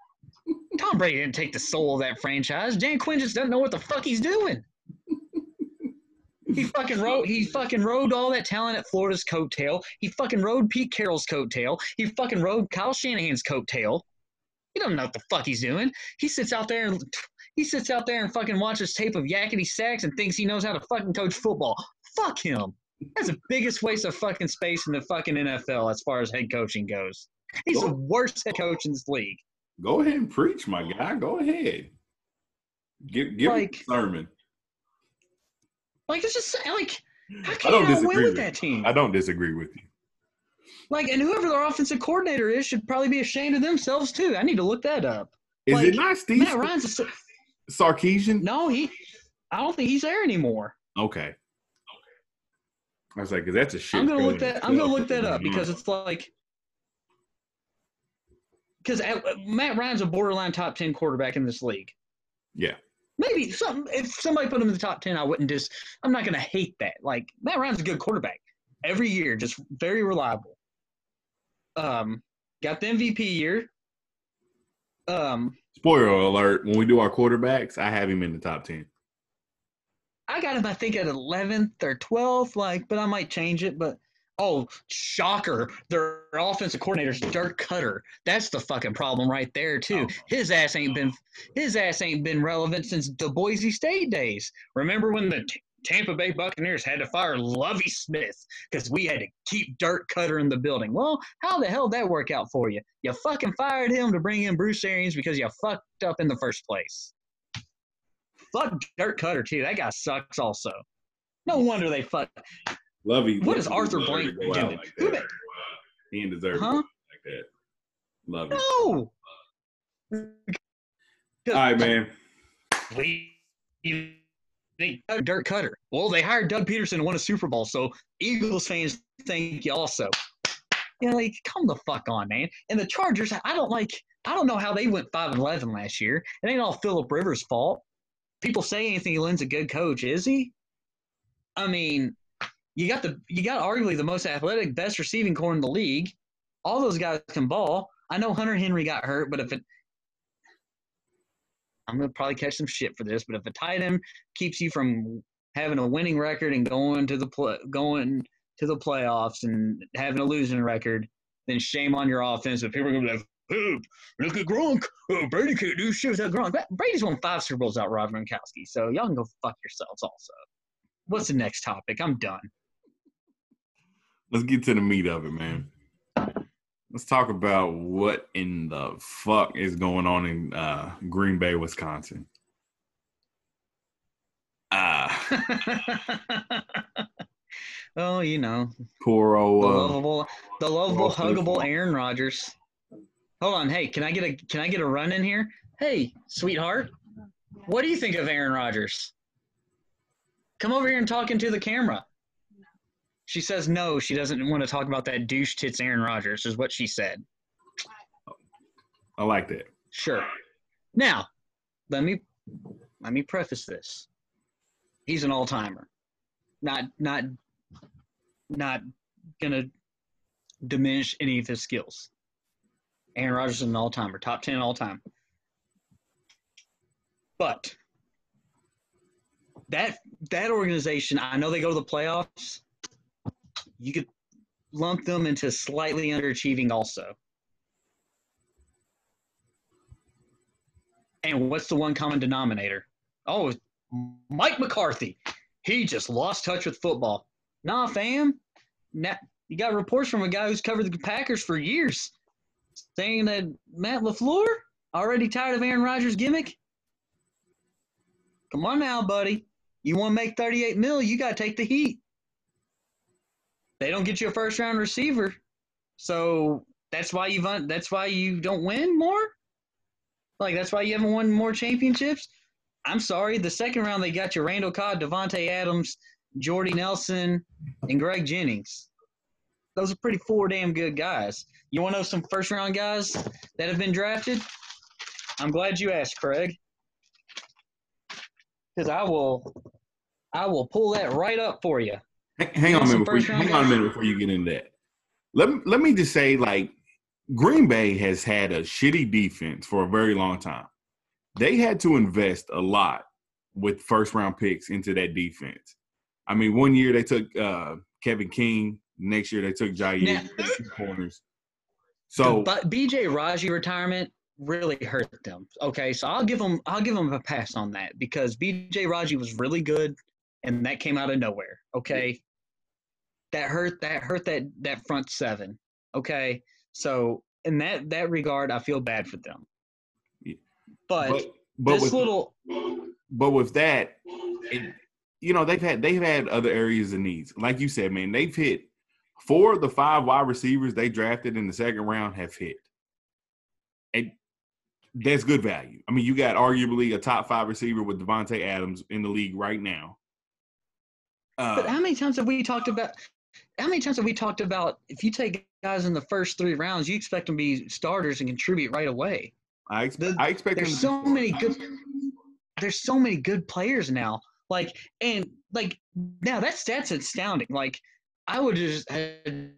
Tom Brady didn't take the soul of that franchise. Dan Quinn just doesn't know what the fuck he's doing. He fucking rode. He fucking rode all that talent at Florida's coattail. He fucking rode Pete Carroll's coattail. He fucking rode Kyle Shanahan's coattail. He don't know what the fuck he's doing. He sits out there and he sits out there and fucking watches tape of yakety sacks and thinks he knows how to fucking coach football. Fuck him. That's the biggest waste of fucking space in the fucking NFL as far as head coaching goes. He's the worst head coach in this league. Go ahead and preach, my guy. Go ahead. Give give Like- a sermon. Like it's just like how I can don't you not win disagree with with that team? I don't disagree with you. Like, and whoever their offensive coordinator is should probably be ashamed of themselves too. I need to look that up. Is Like, it not Steve Matt Ryan's a, Sarkisian? no, he. I don't think he's there anymore. Okay. I was like, 'cause that's a shit. I'm gonna look that. I'm gonna look that up because it's like because Matt Ryan's a borderline top ten quarterback in this league. Yeah. Maybe some if somebody put him in the top ten, I wouldn't just. I'm not gonna hate that. Like Matt Ryan's a good quarterback every year, just very reliable. Um, got the MVP year. Um, Spoiler alert: When we do our quarterbacks, I have him in the top ten. I got him, I think, at 11th or 12th, like, but I might change it. But oh, shocker! Their offensive coordinator's Dirk Koetter. That's the fucking problem right there too. Oh. His ass ain't been his ass ain't been relevant since the Boise State days. Remember when the T- Tampa Bay Buccaneers had to fire Lovie Smith because we had to keep Dirk Koetter in the building? Well, how the hell did that work out for you? You fucking fired him to bring in Bruce Arians because you fucked up in the first place. Fuck Dirk Koetter too. That guy sucks also. No wonder they fuck. Lovie. What Lovie Arthur Blank to go do? out Like Who that. He didn't deserve Huh? like that. Love it. No. All right, man. We Dirk Koetter. Well, they hired Doug Pederson and won a Super Bowl, so Eagles fans thank you also. You know, like come the fuck on, man. And the Chargers, I don't like. I don't know how they went five and eleven last year. It ain't all Philip Rivers' fault. People say Anthony Lynn's a good coach. Is he? I mean, you got the you got arguably the most athletic, best receiving corps in the league. All those guys can ball. I know Hunter Henry got hurt, but if it I'm gonna probably catch some shit for this, but if a tight end keeps you from having a winning record and going to the going to the playoffs and having a losing record, then shame on your offense. But people are gonna be like, oh, look at Gronk. Oh, Brady can't do shit without Gronk. Brady's won five Super Bowls out Rob Gronkowski, so y'all can go fuck yourselves also. What's the next topic? I'm done. Let's get to the meat of it, man. Let's talk about what in the fuck is going on in uh, Green Bay, Wisconsin. Ah. oh, you know. Poor old the uh, lovable, the lovable, huggable. Aaron Rodgers. Hold on, hey, can I get a can I get a run in here? Hey, sweetheart, what do you think of Aaron Rodgers? Come over here and talk into the camera. She says no, she doesn't want to talk about that douche tits Aaron Rodgers, is what she said. I like that. Sure. Now, let me let me preface this. He's an all-timer. Not not not gonna diminish any of his skills. Aaron Rodgers is an all-timer, top ten all-time. But that that organization, I know they go to the playoffs. You could lump them into slightly underachieving also. And what's the one common denominator? Oh, Mike McCarthy. He just lost touch with football. Nah, fam. Now, you got reports from a guy who's covered the Packers for years saying that Matt LaFleur already tired of Aaron Rodgers' gimmick. Come on now, buddy. You want to make 38 mil, you got to take the heat. They don't get you a first round receiver. So that's why you that's why you don't win more? Like that's why you haven't won more championships? I'm sorry, the second round they got you Randall Cobb, Davante Adams, Jordy Nelson, and Greg Jennings. Those are pretty four damn good guys. You want to know some first round guys that have been drafted? I'm glad you asked, Craig. Because I will I will pull that right up for you. Hang- on a minute. Before you, hang on a minute before you get into that. Let me, let me just say, like, Green Bay has had a shitty defense for a very long time. They had to invest a lot with first round picks into that defense. I mean, one year they took uh, Kevin King. Next year they took Jaire corners. So but BJ Raji retirement really hurt them. Okay, so I'll give them I'll give them a pass on that because BJ Raji was really good, and that came out of nowhere. Okay, that hurt that hurt that that front seven. Okay, so in that that regard, I feel bad for them. But, but but this with little but with that, it, you know they've had they've had other areas of needs. Like you said, man, they've hit four of the five wide receivers they drafted in the second round have hit, and that's good value. I mean, you got arguably a top five receiver with Davante Adams in the league right now. But Uh, how many times have we talked about? How many times have we talked about if you take guys in the first three rounds, you expect them to be starters and contribute right away? I expect the- I expect There's so many good. There's so many good players now. Like and like now that stat's astounding. Like I would just had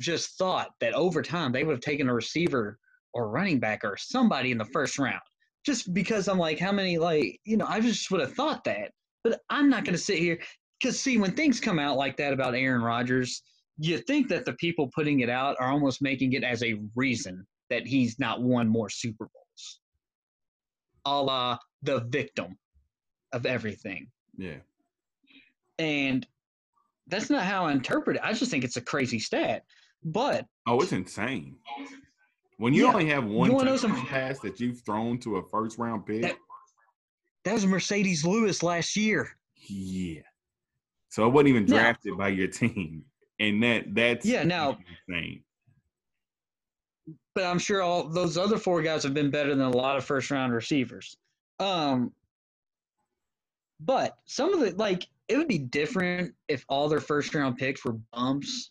just thought that over time they would have taken a receiver or running back or somebody in the first round. Just because I'm like, how many like you know, I just would have thought that. But I'm not going to sit here because see when things come out like that about Aaron Rodgers, you think that the people putting it out are almost making it as a reason that he's not won more Super Bowls. A la the victim of everything. yeah. And that's not how I interpret it. I just think it's a crazy stat. But Oh, it's insane. When you Yeah. only have one You wanna know touchdown some- pass that you've thrown to a first round pick, That- that was Marcedes Lewis last year. Yeah. So it wasn't even Now- drafted by your team. And that that's Yeah, now- insane. but I'm sure all those other four guys have been better than a lot of first round receivers. Um, but some of the like it, would be different if all their first round picks were bumps.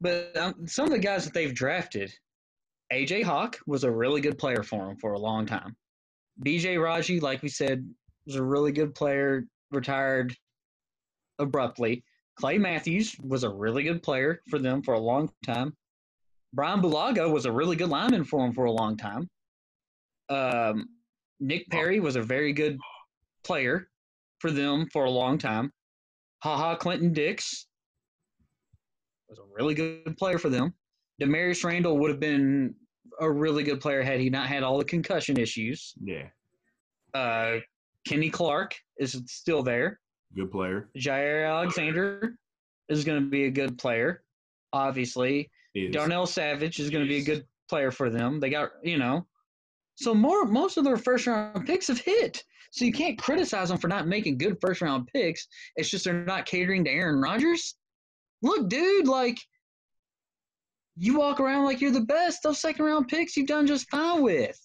But um, some of the guys that they've drafted, AJ Hawk was a really good player for him for a long time. BJ Raji, like we said, was a really good player, retired abruptly. Clay Matthews was a really good player for them for a long time. Brian Bulaga was a really good lineman for them for a long time. Um, Nick Perry was a very good player for them for a long time. Ha Ha Clinton Dix was a really good player for them. Damarious Randall would have been a really good player had he not had all the concussion issues. Yeah. Uh, Kenny Clark is still there. Good player. Jaire Alexander is going to be a good player, obviously. Darnell Savage is going to be a good player for them. They got, you know, so more most of their first round picks have hit. So you can't criticize them for not making good first round picks. It's just they're not catering to Aaron Rodgers. Look, dude, like you walk around like you're the best. Those second round picks you've done just fine with.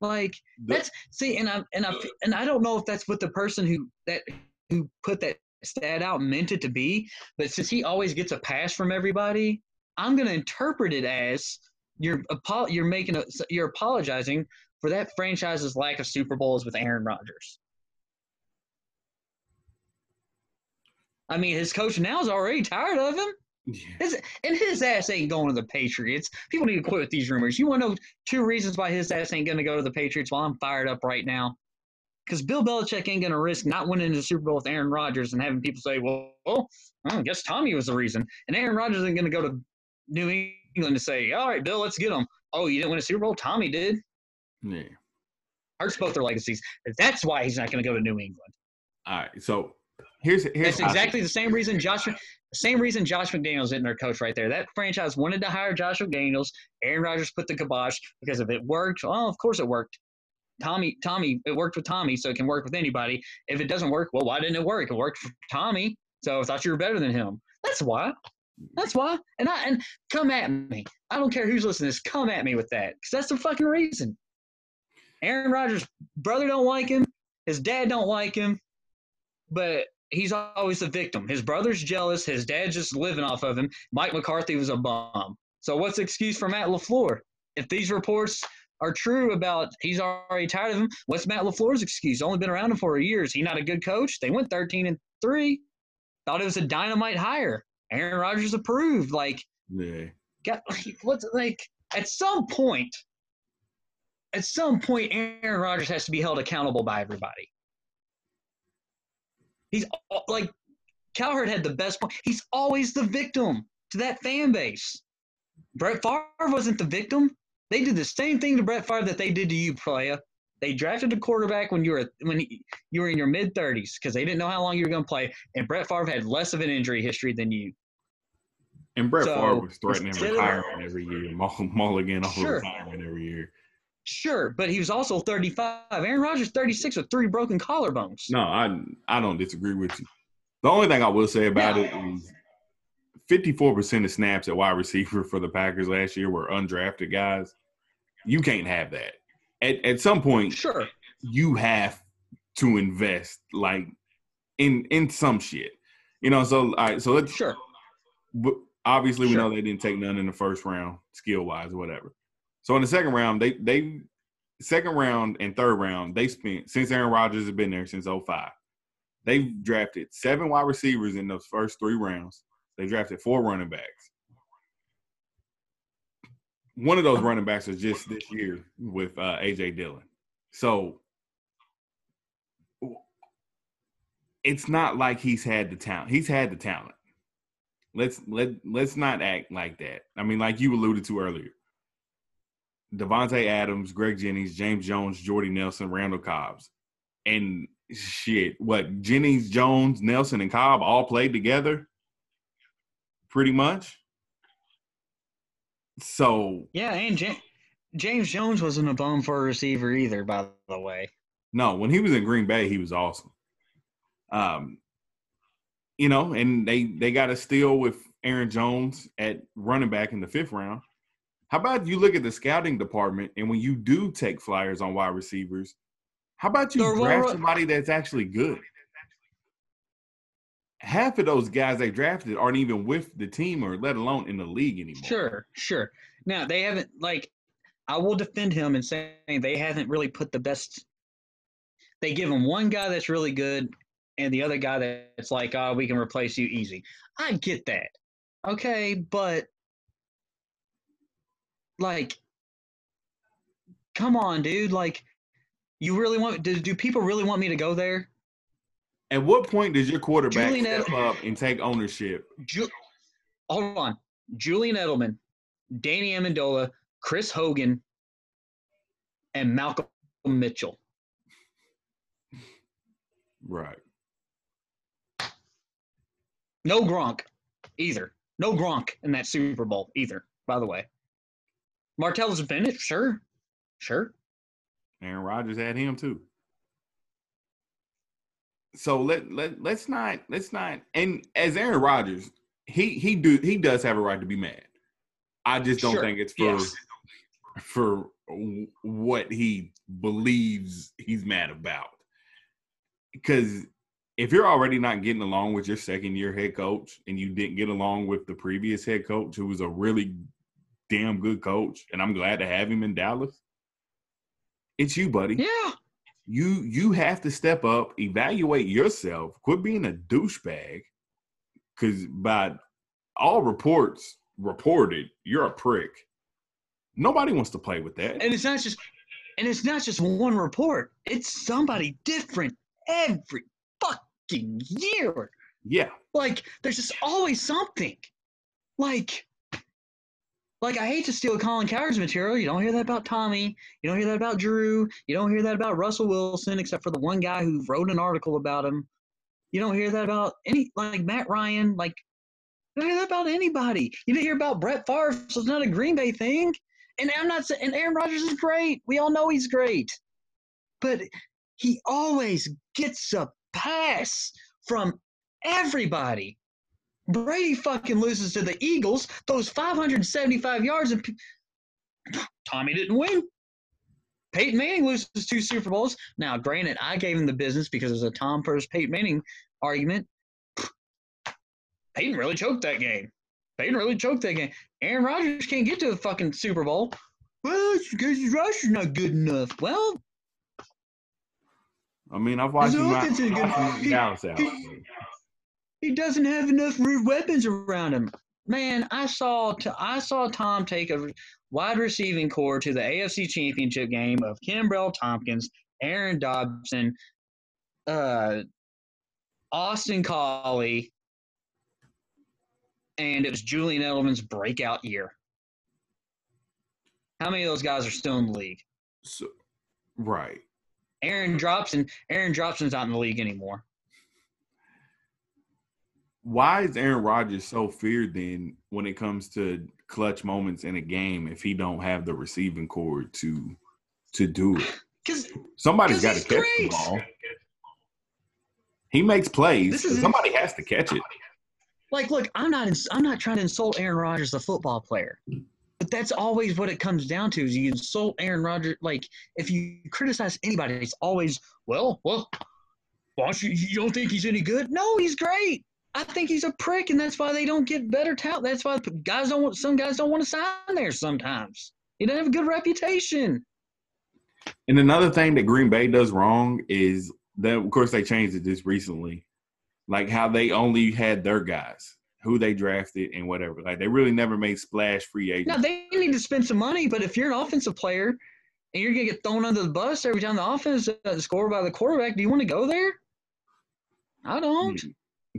Like that's see, and I and I and I don't know if that's what the person who that who put that stat out meant it to be, but since he always gets a pass from everybody, I'm going to interpret it as you're you're making a you're apologizing for that franchise's lack of Super Bowls with Aaron Rodgers. I mean, his coach now is already tired of him. Yeah. His, and his ass ain't going to the Patriots. People need to quit with these rumors. You want to know two reasons why his ass ain't going to go to the Patriots? While I'm fired up right now, because Bill Belichick ain't going to risk not winning the Super Bowl with Aaron Rodgers and having people say, "Well, well I guess Tommy was the reason." And Aaron Rodgers isn't going to go to New England to say, "All right, Bill, let's get him." Oh, you didn't win a Super Bowl? Tommy did. Yeah. Hurts both their legacies. That's why he's not going to go to New England. All right. So here's here's that's exactly the same reason Josh. Same reason Josh McDaniels isn't their coach right there. That franchise wanted to hire Josh McDaniels. Aaron Rodgers put the kibosh because if it worked, well, of course it worked. Tommy, Tommy, it worked with Tommy, so it can work with anybody. If it doesn't work, well, why didn't it work? It worked for Tommy, so I thought you were better than him. That's why. That's why. And I and come at me. I don't care who's listening this. Come at me with that because that's the fucking reason. Aaron Rodgers' brother don't like him. His dad don't like him. But he's always the victim. His brother's jealous. His dad's just living off of him. Mike McCarthy was a bum. So what's the excuse for Matt LaFleur? If these reports are true about he's already tired of him, what's Matt LaFleur's excuse? Only been around him for a year. Is he not a good coach? They went 13 and 3. Thought it was a dynamite hire. Aaron Rodgers approved. Like, yeah. Got, like, what's like at some point, at some point, Aaron Rodgers has to be held accountable by everybody. He's like Cowherd had the best point. He's always the victim to that fan base. Brett Favre wasn't the victim. They did the same thing to Brett Favre that they did to you, playa. They drafted a quarterback when you were when he, you were in your mid thirties because they didn't know how long you were going to play, and Brett Favre had less of an injury history than you. And Brett so, Favre was threatening retirement every year, mulligan off sure. retirement every year. Sure, but he was also 35. Aaron Rodgers 36 with three broken collarbones. No, I I don't disagree with you. The only thing I will say about it is 54% of snaps at wide receiver for the Packers last year were undrafted guys. You can't have that. At at some point, sure, you have to invest like in in some shit. You know, so all right, so let's sure. But obviously, we know they didn't take none in the first round, skill wise or whatever. So in the second round, they they second round and third round, they spent since Aaron Rodgers has been there since 05. They've drafted seven wide receivers in those first three rounds. They drafted four running backs. One of those running backs was just this year with uh, AJ Dillon. So it's not like he's had the talent. He's had the talent. Let's let let's not act like that. I mean, like you alluded to earlier. Davante Adams, Greg Jennings, James Jones, Jordy Nelson, Randall Cobbs. And shit, what Jennings, Jones, Nelson, and Cobb all played together? Pretty much. So Yeah, and J- James Jones wasn't a bum for a receiver either, by the way. No, when he was in Green Bay, he was awesome. Um, you know, and they they got a steal with Aaron Jones at running back in the fifth round. How about you look at the scouting department and when you do take flyers on wide receivers, how about you draft somebody that's actually good? Half of those guys they drafted aren't even with the team or let alone in the league anymore. Sure, sure. Now they haven't like I will defend him in saying they haven't really put the best. They give him one guy that's really good, and the other guy that's like, oh, we can replace you easy. I get that, okay, but like, come on, dude, like, you really want? Do, do people really want me to go there? At what point does your quarterback Julian step Edel- up and take ownership? Ju- Hold on, Julian Edelman, Danny Amendola, Chris Hogan, and Malcolm Mitchell. Right. No Gronk either. No Gronk in that Super Bowl either, by the way. Martellus Bennett, sure. Sure. Aaron Rodgers had him too. So let let let's not let's not and as Aaron Rodgers, he he do he does have a right to be mad. I just don't Sure, think it's for yes. for what he believes he's mad about. Because if you're already not getting along with your second year head coach and you didn't get along with the previous head coach who was a really damn good coach and I'm glad to have him in Dallas. It's you, buddy Yeah. You you have to step up, evaluate yourself, quit being a douchebag. Cause by all reports reported, you're a prick. Nobody wants to play with that. And it's not just and it's not just one report. It's somebody different every fucking year. yeah. Like there's just always something. Like like I hate to steal Colin Cowherd's material. You don't hear that about Tommy. You don't hear that about Drew. You don't hear that about Russell Wilson, except for the one guy who wrote an article about him. You don't hear that about any like Matt Ryan. Like you don't hear that about anybody. You didn't hear about Brett Favre, so it's not a Green Bay thing. And I'm not saying and Aaron Rodgers is great. We all know he's great. But he always gets a pass from everybody. Brady fucking loses to the Eagles, those 575 yards, and Tommy didn't win. Peyton Manning loses two Super Bowls. Now, granted, I gave him the business because there's a Tom versus Peyton Manning argument. Peyton really choked that game. Peyton really choked that game. Aaron Rodgers can't get to the fucking Super Bowl. Well, it's because his roster's not good enough. Well, I mean, I've watched him out, offense is good. watched him Dallas out. he- he doesn't have enough weapons around him. Man, I saw t- I saw Tom take a wide receiving corps to the AFC Championship game of Kenbrell Thompkins, Aaron Dobson, uh, Austin Collie, and it was Julian Edelman's breakout year. How many of those guys are still in the league? So, right. Aaron Dropson, Aaron Dropson's not in the league anymore. Why is Aaron Rodgers so feared then when it comes to clutch moments in a game if he don't have the receiving corps to to do it? Because somebody's got to catch great. the ball. He makes plays. Somebody has to catch it. like look i'm not ins- i'm not trying to insult aaron rodgers the football player but that's always what it comes down to is you insult aaron rodgers like if you criticize anybody it's always well well why don't you, you don't think he's any good no he's great i think he's a prick and that's why they don't get better talent. That's why guys don't want some guys don't want to sign there sometimes. He doesn't have a good reputation. And another thing that Green Bay does wrong is that, of course, they changed it just recently, like how they only had their guys, who they drafted and whatever. Like they really never made splash free agents. now they need to spend some money but if you're an offensive player and you're going to get thrown under the bus every time the offense uh, is scored by the quarterback do you want to go there? I don't hmm.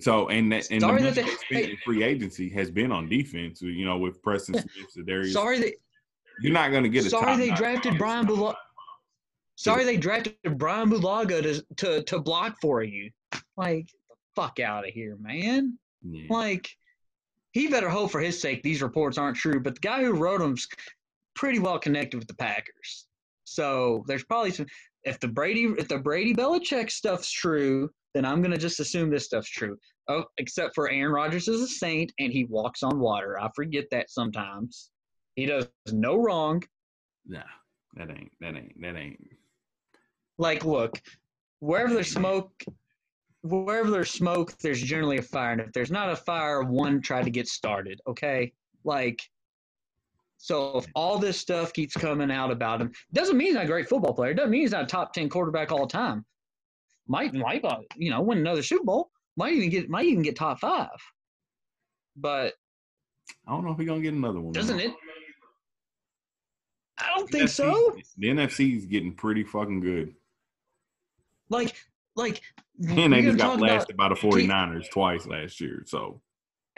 So and that, and Sorry the that they- free agency has been on defense. You know, with Preston Smith, Sorry that you're not going to get a sorry they drafted Brian Bulaga. Sorry they drafted Brian Bulaga to to to block for you. Like the fuck out of here, man. Yeah. Like he better hope for his sake these reports aren't true. But the guy who wrote them's pretty well connected with the Packers. So there's probably some. If the Brady if the Brady Belichick stuff's true, then I'm gonna just assume this stuff's true. Oh, except for Aaron Rodgers is a saint and he walks on water. I forget that sometimes. He does no wrong. Nah, that ain't that ain't that ain't. Like, look, wherever there's smoke, wherever there's smoke, there's generally a fire, and if there's not a fire, one try to get started. Okay, like. So if all this stuff keeps coming out about him, doesn't mean he's not a great football player. Doesn't mean he's not a top ten quarterback all the time. Might might uh, you know win another Super Bowl. Might even get might even get top five. But I don't know if he's gonna get another one. doesn't man. it? I don't think NFC so. The NFC is getting pretty fucking good. Like like And they just got blasted by the 49ers twice last year. So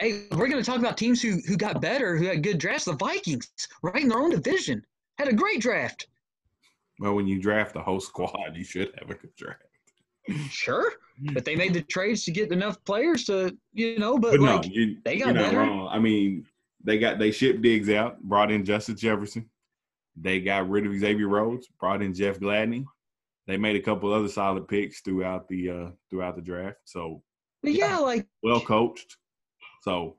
Hey, we're going to talk about teams who who got better, who had good drafts. The Vikings, right in their own division, had a great draft. well when you draft the whole squad, you should have a good draft. Sure, but they made the trades to get enough players to, you know. But, But like, no, you, they got better. wrong. I mean, they got they shipped Diggs out, brought in Justice Jefferson. They got rid of Xavier Rhodes, brought in Jeff Gladney. They made a couple other solid picks throughout the uh throughout the draft. So but yeah, like well coached. So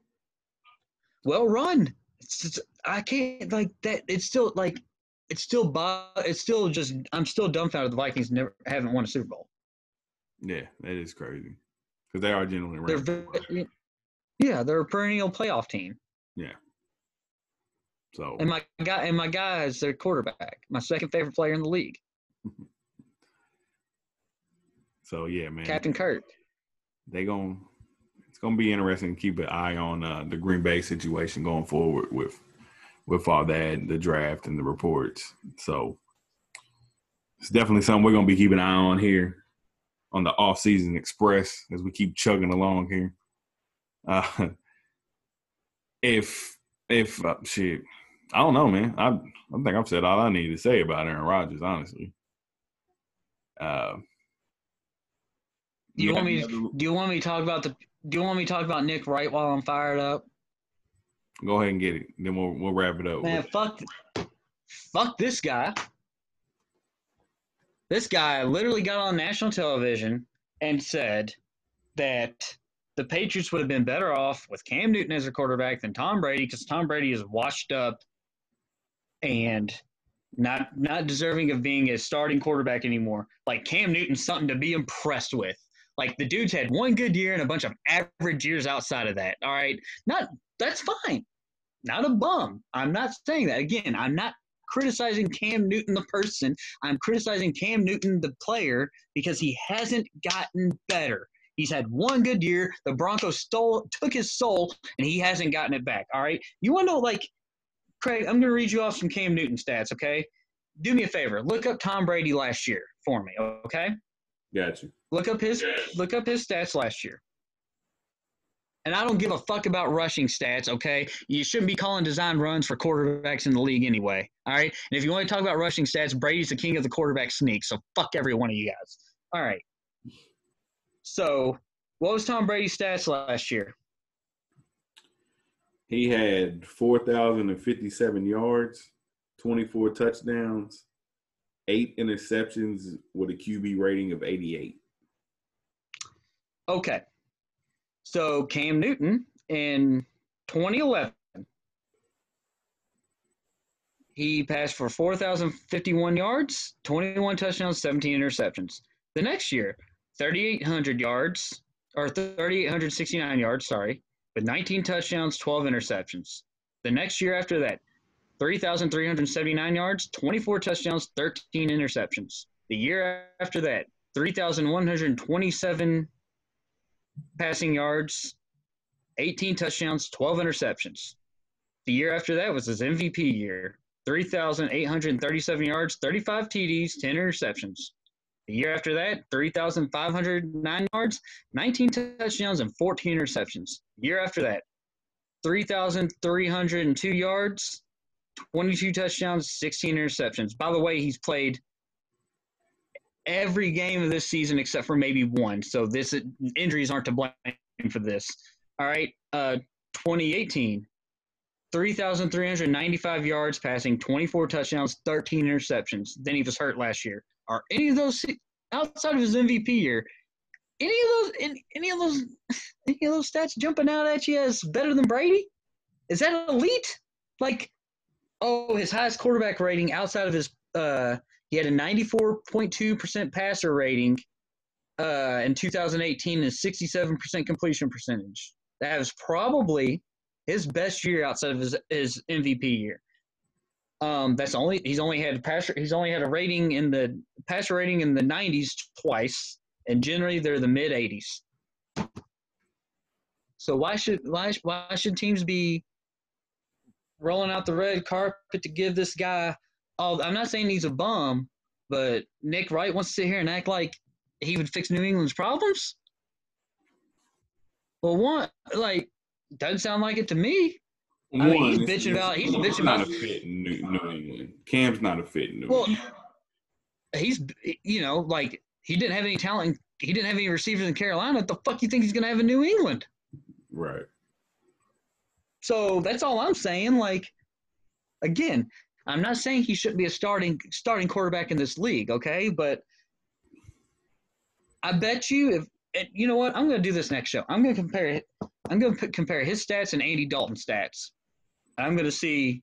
well run. It's just, I can't like that. It's still like it's still it's still just I'm still dumbfounded. The Vikings never haven't won a Super Bowl. Yeah, that is crazy because they are generally They're yeah, they're a perennial playoff team. Yeah. So And my guy and my guy is their quarterback, my second favorite player in the league, so yeah, man. Captain Kirk. they going it's gonna be interesting to keep an eye on uh, the Green Bay situation going forward with with all that, the draft and the reports. So it's definitely something we're gonna be keeping an eye on here on the off season express as we keep chugging along here. Uh, if if uh, shit, I don't know, man. I I think I've said all I need to say about Aaron Rodgers, honestly. Uh, Do you want me? another- Do you want me to talk about the? Do you want me to talk about Nick Wright while I'm fired up? Go ahead and get it. Then we'll we'll wrap it up. Man, with- fuck, fuck this guy. This guy literally got on national television and said that the Patriots would have been better off with Cam Newton as a quarterback than Tom Brady because Tom Brady is washed up and not not deserving of being a starting quarterback anymore. Like Cam Newton's something to be impressed with. Like the dude's had one good year and a bunch of average years outside of that. All right, not that's fine. Not a bum. I'm not saying that. Again, I'm not criticizing Cam Newton the person. I'm criticizing Cam Newton the player because he hasn't gotten better. He's had one good year. The Broncos stole took his soul and he hasn't gotten it back. All right. You want to know like Craig, I'm gonna read you off some Cam Newton stats, okay? Do me a favor. Look up Tom Brady last year for me, okay? Got you. Look up his look up his stats last year. And I don't give a fuck about rushing stats, okay? You shouldn't be calling design runs for quarterbacks in the league anyway. All right. And if you want to talk about rushing stats, Brady's the king of the quarterback sneak. So fuck every one of you guys. All right. So what was Tom Brady's stats last year? He had 4,057 yards, 24 touchdowns, eight interceptions with a QB rating of 88. Okay. So Cam Newton in 2011, he passed for 4,051 yards, 21 touchdowns, 17 interceptions. The next year, 3,800 yards, or 3,869 yards, sorry, with 19 touchdowns, 12 interceptions. The next year after that, 3,379 yards, 24 touchdowns, 13 interceptions. The year after that, 3,127 passing yards, 18 touchdowns, 12 interceptions. The year after that was his MVP year 3,837 yards, 35 TDs, 10 interceptions. The year after that, 3,509 yards, 19 touchdowns, and 14 interceptions. The year after that, 3,302 yards, 22 touchdowns, 16 interceptions. By the way, he's played every game of this season except for maybe one. So this injuries aren't to blame for this. All right, uh, 2018, 3,395 yards passing, 24 touchdowns, 13 interceptions. Then he was hurt last year. Are any of those outside of his MVP year? Any of those, any, of those, any of those stats jumping out at you as better than Brady? Is that elite? Like, oh, his highest quarterback rating outside of his, uh, he had a 94.2% passer rating uh, in 2018 is 67% completion percentage. That was probably his best year outside of his, his MVP year. Um, that's only he's only had passer he's only had a rating in the passer rating in the 90s twice, and generally they're the mid 80s. So why should why why should teams be rolling out the red carpet to give this guy? Oh, I'm not saying he's a bum, but Nick Wright wants to sit here and act like he would fix New England's problems. Well, one like doesn't sound like it to me. I mean, he's bitching about he's bitching not about a fit in New, New England. Cam's not a fit in New well, England. he's you know like he didn't have any talent. He didn't have any receivers in Carolina. What the fuck you think he's gonna have in New England? Right. So that's all I'm saying. Like, again, I'm not saying he shouldn't be a starting starting quarterback in this league, okay? But I bet you if and you know what, I'm going to do this next show. I'm going to compare I'm going to compare his stats and Andy Dalton's stats. And I'm going to see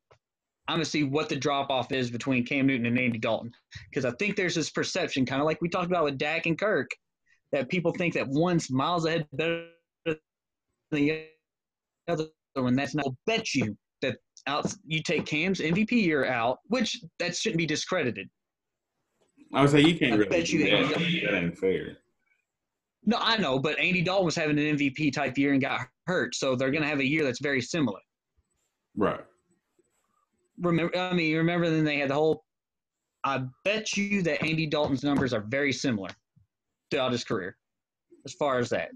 I'm going to see what the drop off is between Cam Newton and Andy Dalton because I think there's this perception, kind of like we talked about with Dak and Kirk, that people think that one's miles ahead better than the other one. That's not. I'll bet you that out you take Cam's MVP year out, which that shouldn't be discredited. I would say you can't I really bet you that. That ain't fair. No, I know, but Andy Dalton was having an MVP type year and got hurt, so they're going to have a year that's very similar. Right. Remember, I mean, remember then they had the whole. I bet you that Andy Dalton's numbers are very similar throughout his career, as far as that.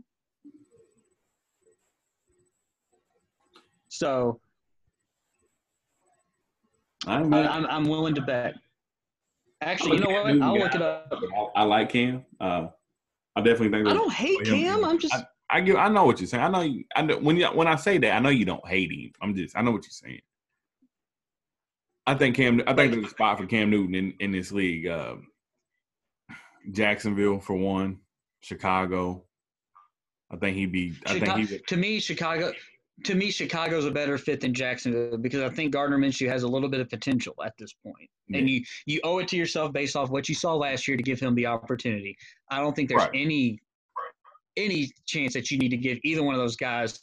So I'm, I, I'm I'm willing to bet. Actually, you know what? I'll look it up. I, I like Cam. Uh, I definitely think. I don't hate Cam. I'm just I give. I know what you're saying. I know. You, I know when you, when I say that, I know you don't hate him. I'm just. I know what you're saying. I think Cam. I think there's a spot for Cam Newton in, in this league. Um, Jacksonville for one, Chicago. I think he'd be. I think he would. to me, Chicago. To me, Chicago's a better fit than Jacksonville because I think Gardner Minshew has a little bit of potential at this point, and you you owe it to yourself based off what you saw last year to give him the opportunity. I don't think there's Right. any any chance that you need to give either one of those guys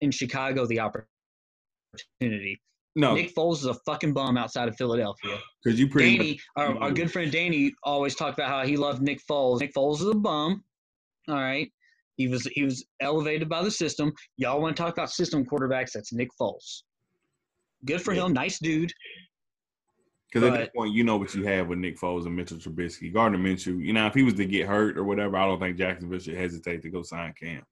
in Chicago the opportunity. No, Nick Foles is a fucking bum outside of Philadelphia. because you pretty. Danny, our, our good friend Danny, always talked about how he loved Nick Foles. Nick Foles is a bum. All right, he was he was elevated by the system. Y'all want to talk about system quarterbacks? That's Nick Foles. Good for Yeah. him, nice dude. Because at that point, you know what you have with Nick Foles and Mitchell Trubisky, Gardner Minshew. You know, if he was to get hurt or whatever, I don't think Jacksonville should hesitate to go sign Cam.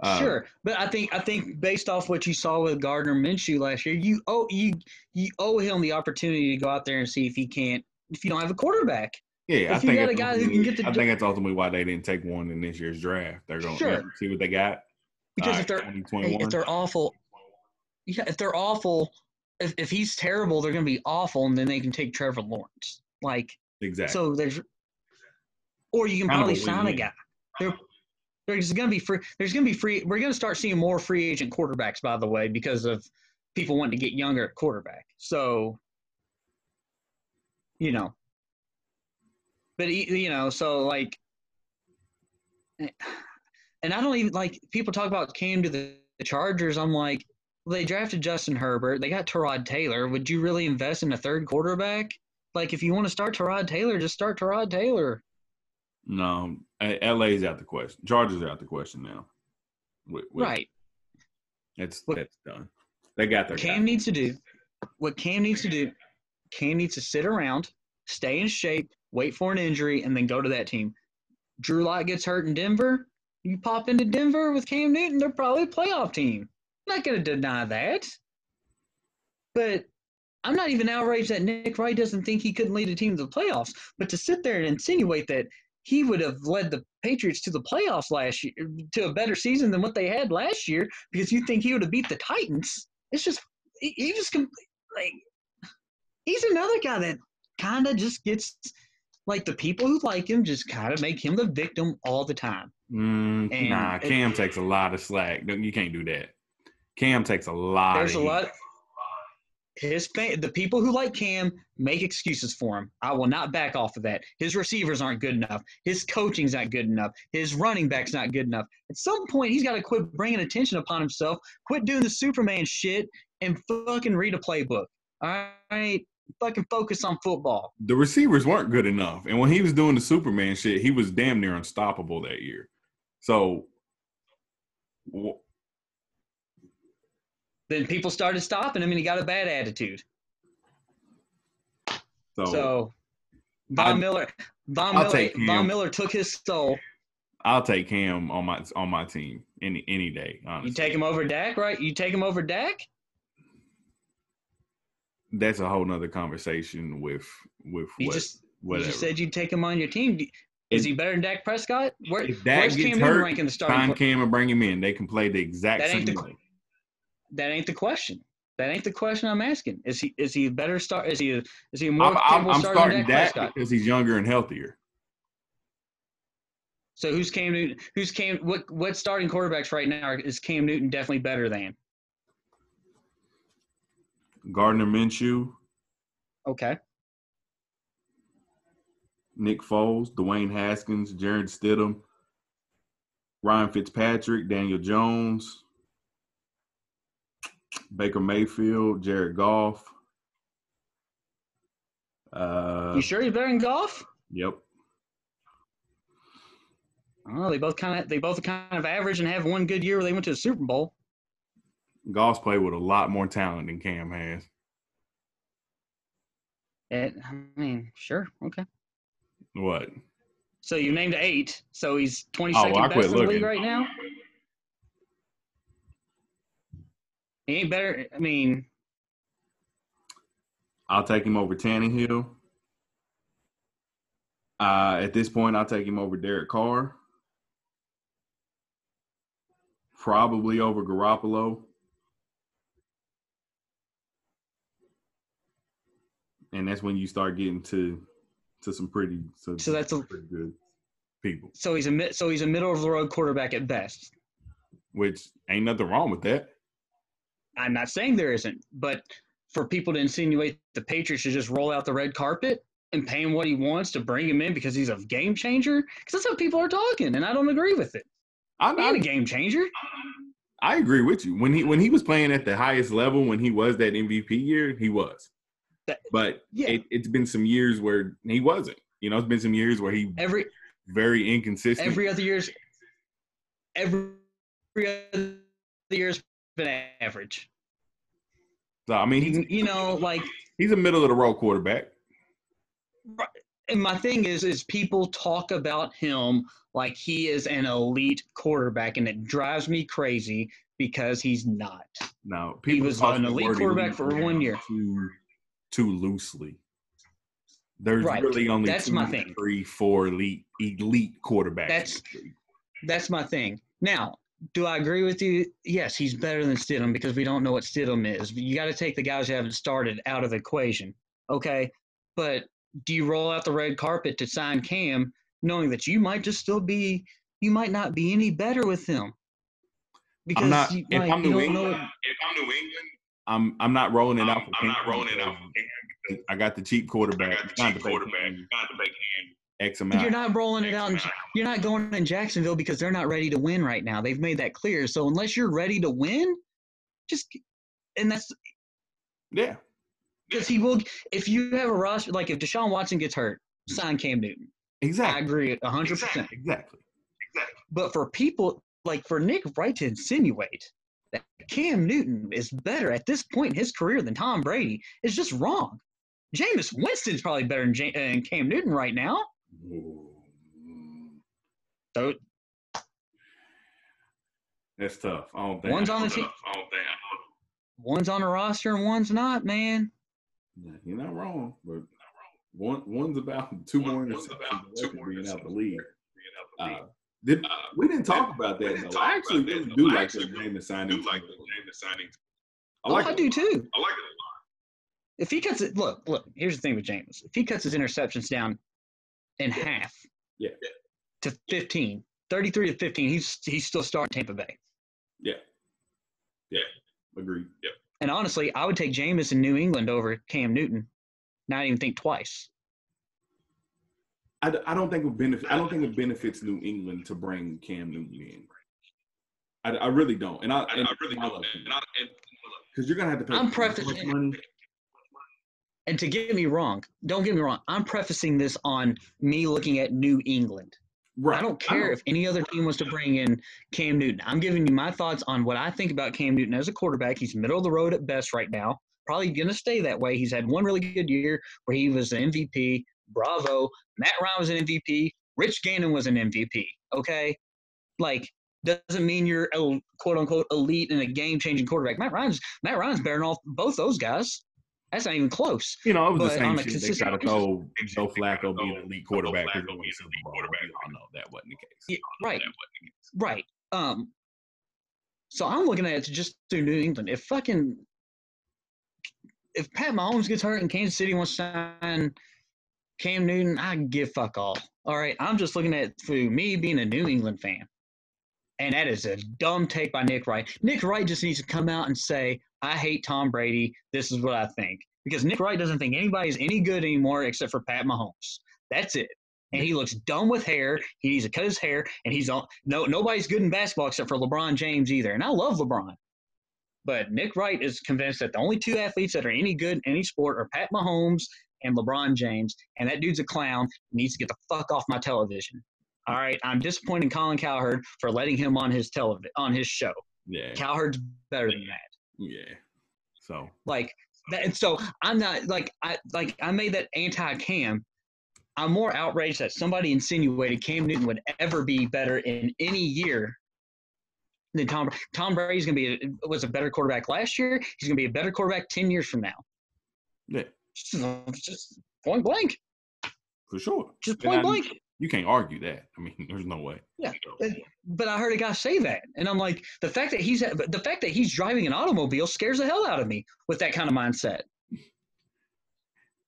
Uh, sure, but I think I think based off what you saw with Gardner Minshew last year, you owe you you owe him the opportunity to go out there and see if he can't if you don't have a quarterback. Yeah, I think a that's guy who can ultimately- get the I think that's ultimately why they didn't take one in this year's draft. They're going Sure. to see what they got. Because if they're hey, if they're awful, yeah, if they're awful, if if he's terrible, they're going to be awful, and then they can take Trevor Lawrence. Like exactly. so, there's, or you can Kind probably sign a guy. There, there's going to be free. There's going to be free. We're going to start seeing more free agent quarterbacks, by the way, because of people wanting to get younger at quarterback. So, you know, but you know, so like, and I don't even like people talk about came to the, the Chargers. I'm like, well, they drafted Justin Herbert. They got Tyrod Taylor. Would you really invest in a third quarterback? Like, if you want to start Tyrod Taylor, just start Tyrod Taylor. no, LA's out the question. Chargers are out the question now. With- with- Right. It's that's done. They got their Cam guy. needs to do what Cam needs to do. Cam needs to sit around, stay in shape, wait for an injury, and then go to that team. Drew Lock gets hurt in Denver. You pop into Denver with Cam Newton, they're probably a playoff team. I'm not going to deny that. But I'm not even outraged that Nick Wright doesn't think he couldn't lead a team to the playoffs. But to sit there and insinuate that he would have led the Patriots to the playoffs last year, to a better season than what they had last year, because you think he would have beat the Titans, it's just he, he just like he's another guy that kind of just gets like the people who like him just kind of make him the victim all the time. Mm, nah, it- Cam takes a lot of slack. You can't do that. Cam takes a lot. There's a heat. lot. his fa- the people who like Cam make excuses for him. I will not back off of that. His receivers aren't good enough. His coaching's not good enough. His running back's not good enough. At some point, he's got to quit bringing attention upon himself. Quit doing the Superman shit and fucking read a playbook. All right, fucking focus on football. The receivers weren't good enough, and when he was doing the Superman shit, he was damn near unstoppable that year. So. wh- Then people started stopping him, and he got a bad attitude. So, So Von I- Miller, Von I'll Miller, Von. Miller took his soul. I'll take him on my on my team any any day. Honestly, You take him over Dak, right? You take him over Dak. That's a whole nother conversation with with You what just you whatever. just said you'd take him on your team. Is If- he better than Dak Prescott? Where, if Dak where's gets Cam Newton hurt, ranking the starting? Qu- Cam and bring him in. They can play the exact That same the way. that ain't the question. That ain't the question I'm asking. Is he is he better start? Is he is he more I'm, I'm, starting Dak Dak Prescott? because he's younger and healthier. So who's Cam Newton? Who's Cam? What what starting quarterbacks right now is Cam Newton definitely better than? Gardner Minshew, Okay, Nick Foles, Dwayne Haskins, Jarrett Stidham, Ryan Fitzpatrick, Daniel Jones, Baker Mayfield, Jared Goff. Uh, you sure he's better than Goff? Yep. Oh, they both kind of they both kind of average and have one good year where they went to the Super Bowl. Goff's played with a lot more talent than Cam has. And, I mean, sure, okay. What? So you named eight. So he's twenty Oh, second well, best in the league right now. He ain't better. I mean, I'll take him over Tannehill. Uh, at this point, I'll take him over Derek Carr. Probably over Garoppolo. And that's when you start getting to to some pretty so, So that's a- pretty good people. so he's a mid, so he's a middle of the road quarterback at best. Which ain't nothing wrong with that. I'm not saying there isn't, but for people to insinuate the Patriots should just roll out the red carpet and pay him what he wants to bring him in because he's a game changer, because that's how people are talking, and I don't agree with it. I'm ain't a game changer. I agree with you. When he when he was playing at the highest level, when he was that MVP year, he was. That- But Yeah. it, it's been some years where he wasn't. You know, it's been some years where he Every very inconsistent. every other year's every other year's been average. so I mean, he's, you know, like he's a middle of the road quarterback. and my thing is is people talk about him like he is an elite quarterback and it drives me crazy because he's not. Now, He was an elite quarterback for one year. too too loosely. There's Right. really only That's two, my thing. three, four elite elite quarterbacks. That's- in this league. That's my thing. Now, do I agree with you? Yes, he's better than Stidham because we don't know what Stidham is. You got to take the guys who haven't started out of the equation. Okay. But do you roll out the red carpet to sign Cam knowing that you might just still be, you might not be any better with him? Because not- you, if like, I'm New England. If I'm New England, I'm I'm not rolling it out. I'm, For I'm not rolling it out. because I got the cheap I quarterback. got the cheap quarterback. Cam Not to make him. X amount. You're not rolling it out. In, you're not going in Jacksonville because they're not ready to win right now. They've made that clear. So unless you're ready to win, just and that's yeah. because he will. If you have a roster like if Deshaun Watson gets hurt, sign Cam Newton. Exactly. I agree a hundred percent. Exactly. Exactly. But for people like for Nick Wright to insinuate that Cam Newton is better at this point in his career than Tom Brady is just wrong. Jameis Winston's probably better than, Ja- than Cam Newton right now. So That's tough. I don't think. One's on the team, don't one's on the roster and one's not, man. You're not wrong, but one one's about two more One- one's interceptions about two from more being out the interceptions league. Uh, did, uh, we didn't talk about that though. talk I actually about that, really though. do I like actually that name the I signing. do like the name the signing. I like oh, I do too. I like it a lot. If he cuts it, look, look. Here's the thing with Jameis. If he cuts his interceptions down in half, Yeah. to 15, 33 to 15, he's he's still starting Tampa Bay. Yeah. Yeah. Agreed. And honestly, I would take Jameis in New England over Cam Newton. Not even think twice. I, I don't think it benefit. I don't think it benefits New England to bring Cam Newton in. I, I really don't, and I, I, and I really don't. And, because you're gonna have to pay I'm prefacing- money. And to get me wrong, don't get me wrong. I'm prefacing this on me looking at New England. Right. I don't care know. if any other team was to bring in Cam Newton. I'm giving you my thoughts on what I think about Cam Newton as a quarterback. He's middle of the road at best right now. Probably going to stay that way. He's had one really good year where he was an MVP. Bravo. Matt Ryan was an MVP. Rich Gannon was an MVP. Okay, like doesn't mean you're a quote unquote elite and a game changing quarterback. Matt Ryan's Matt Ryan's better off both those guys. That's not even close. You know, it was But the same shit. They consistent try to basis- throw Joe Flacco being an elite quarterback Flacco being an elite Bowl. quarterback. We all know that wasn't the case. Yeah, right. the case. Right. Um. So I'm looking at it just through New England. If fucking if Pat Mahomes gets hurt and Kansas City wants to sign Cam Newton, I give fuck all. All right. I'm just looking at through me being a New England fan. And that is a dumb take by Nick Wright. Nick Wright just needs to come out and say, I hate Tom Brady. This is what I think. Because Nick Wright doesn't think anybody's any good anymore except for Pat Mahomes. That's it. And he looks dumb with hair. He needs to cut his hair, and he's on. No, nobody's good in basketball except for LeBron James either. And I love LeBron, but Nick Wright is convinced that the only two athletes that are any good in any sport are Pat Mahomes and LeBron James. And that dude's a clown. Needs to get the fuck off my television. All right, I'm disappointed in Colin Cowherd for letting him on his television on his show. Yeah. Cowherd's better than that. Yeah. So Like that, and so I'm not like I like I made that anti Cam. I'm more outraged that somebody insinuated Cam Newton would ever be better in any year than Tom. Tom Brady's gonna be a, was a better quarterback last year. He's gonna be a better quarterback ten years from now. yeah, Just, just point blank. for sure. Just point I- blank. You can't argue that. I mean, there's no way. Yeah. But I heard a guy say that, and I'm like, the fact that he's the fact that he's driving an automobile scares the hell out of me with that kind of mindset.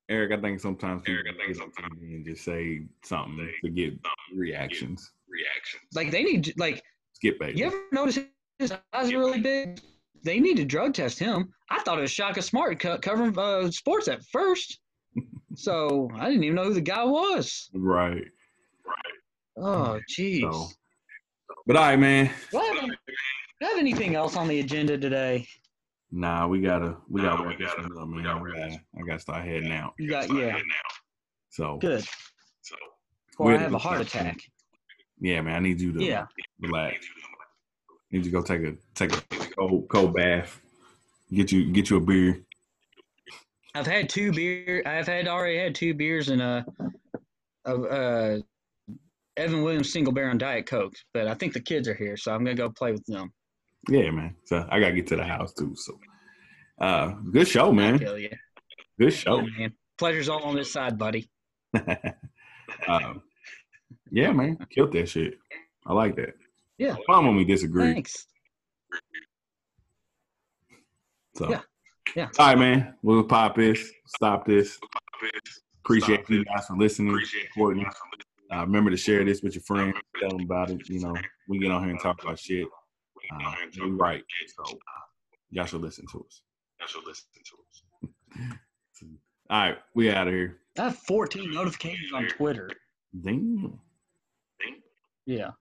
Eric, I think sometimes people Eric, I think sometimes- and just say something Say to get reactions. Reactions. Like they need like Skip baby. You ever notice his eyes are really big? They need to drug test him. I thought it was Shaka Smart co- covering uh, sports at first. So I didn't even know who the guy was. Right. Right. Oh, jeez. So, but all right, man. Do I have, I have anything else on the agenda today? Nah, we gotta we gotta we wrap this gotta- up, we man. gotta I gotta, I gotta start heading out. You got yeah. out. So Good. So Before I have a heart attack. yeah, man. I need you to Yeah. relax. Need you to go take a take a cold cold bath. Get you get you a beer. I've had two beer. I've had already had two beers and a, a, uh Evan Williams single barrel Diet Coke. But I think the kids are here, so I'm gonna go play with them. Yeah, man. So I gotta get to the house too. So uh good show, man. Good show. Yeah, man. Pleasure's all on this side, buddy. um, yeah, man. Killed that shit. I like that. Yeah. Fine when we disagree. Thanks. So Yeah. Yeah. All right, man. We'll pop this. Stop this. Appreciate Stop you this. guys for listening. Appreciate Courtney. you guys for listening. Uh, remember to share this with your friends. Tell them about it. You know, we get on here and talk about shit. We Uh, we right. kids. So y'all should listen to us. Y'all should listen to us. All right, we out of here. I have 14 notifications on Twitter. Damn. Ding. Yeah.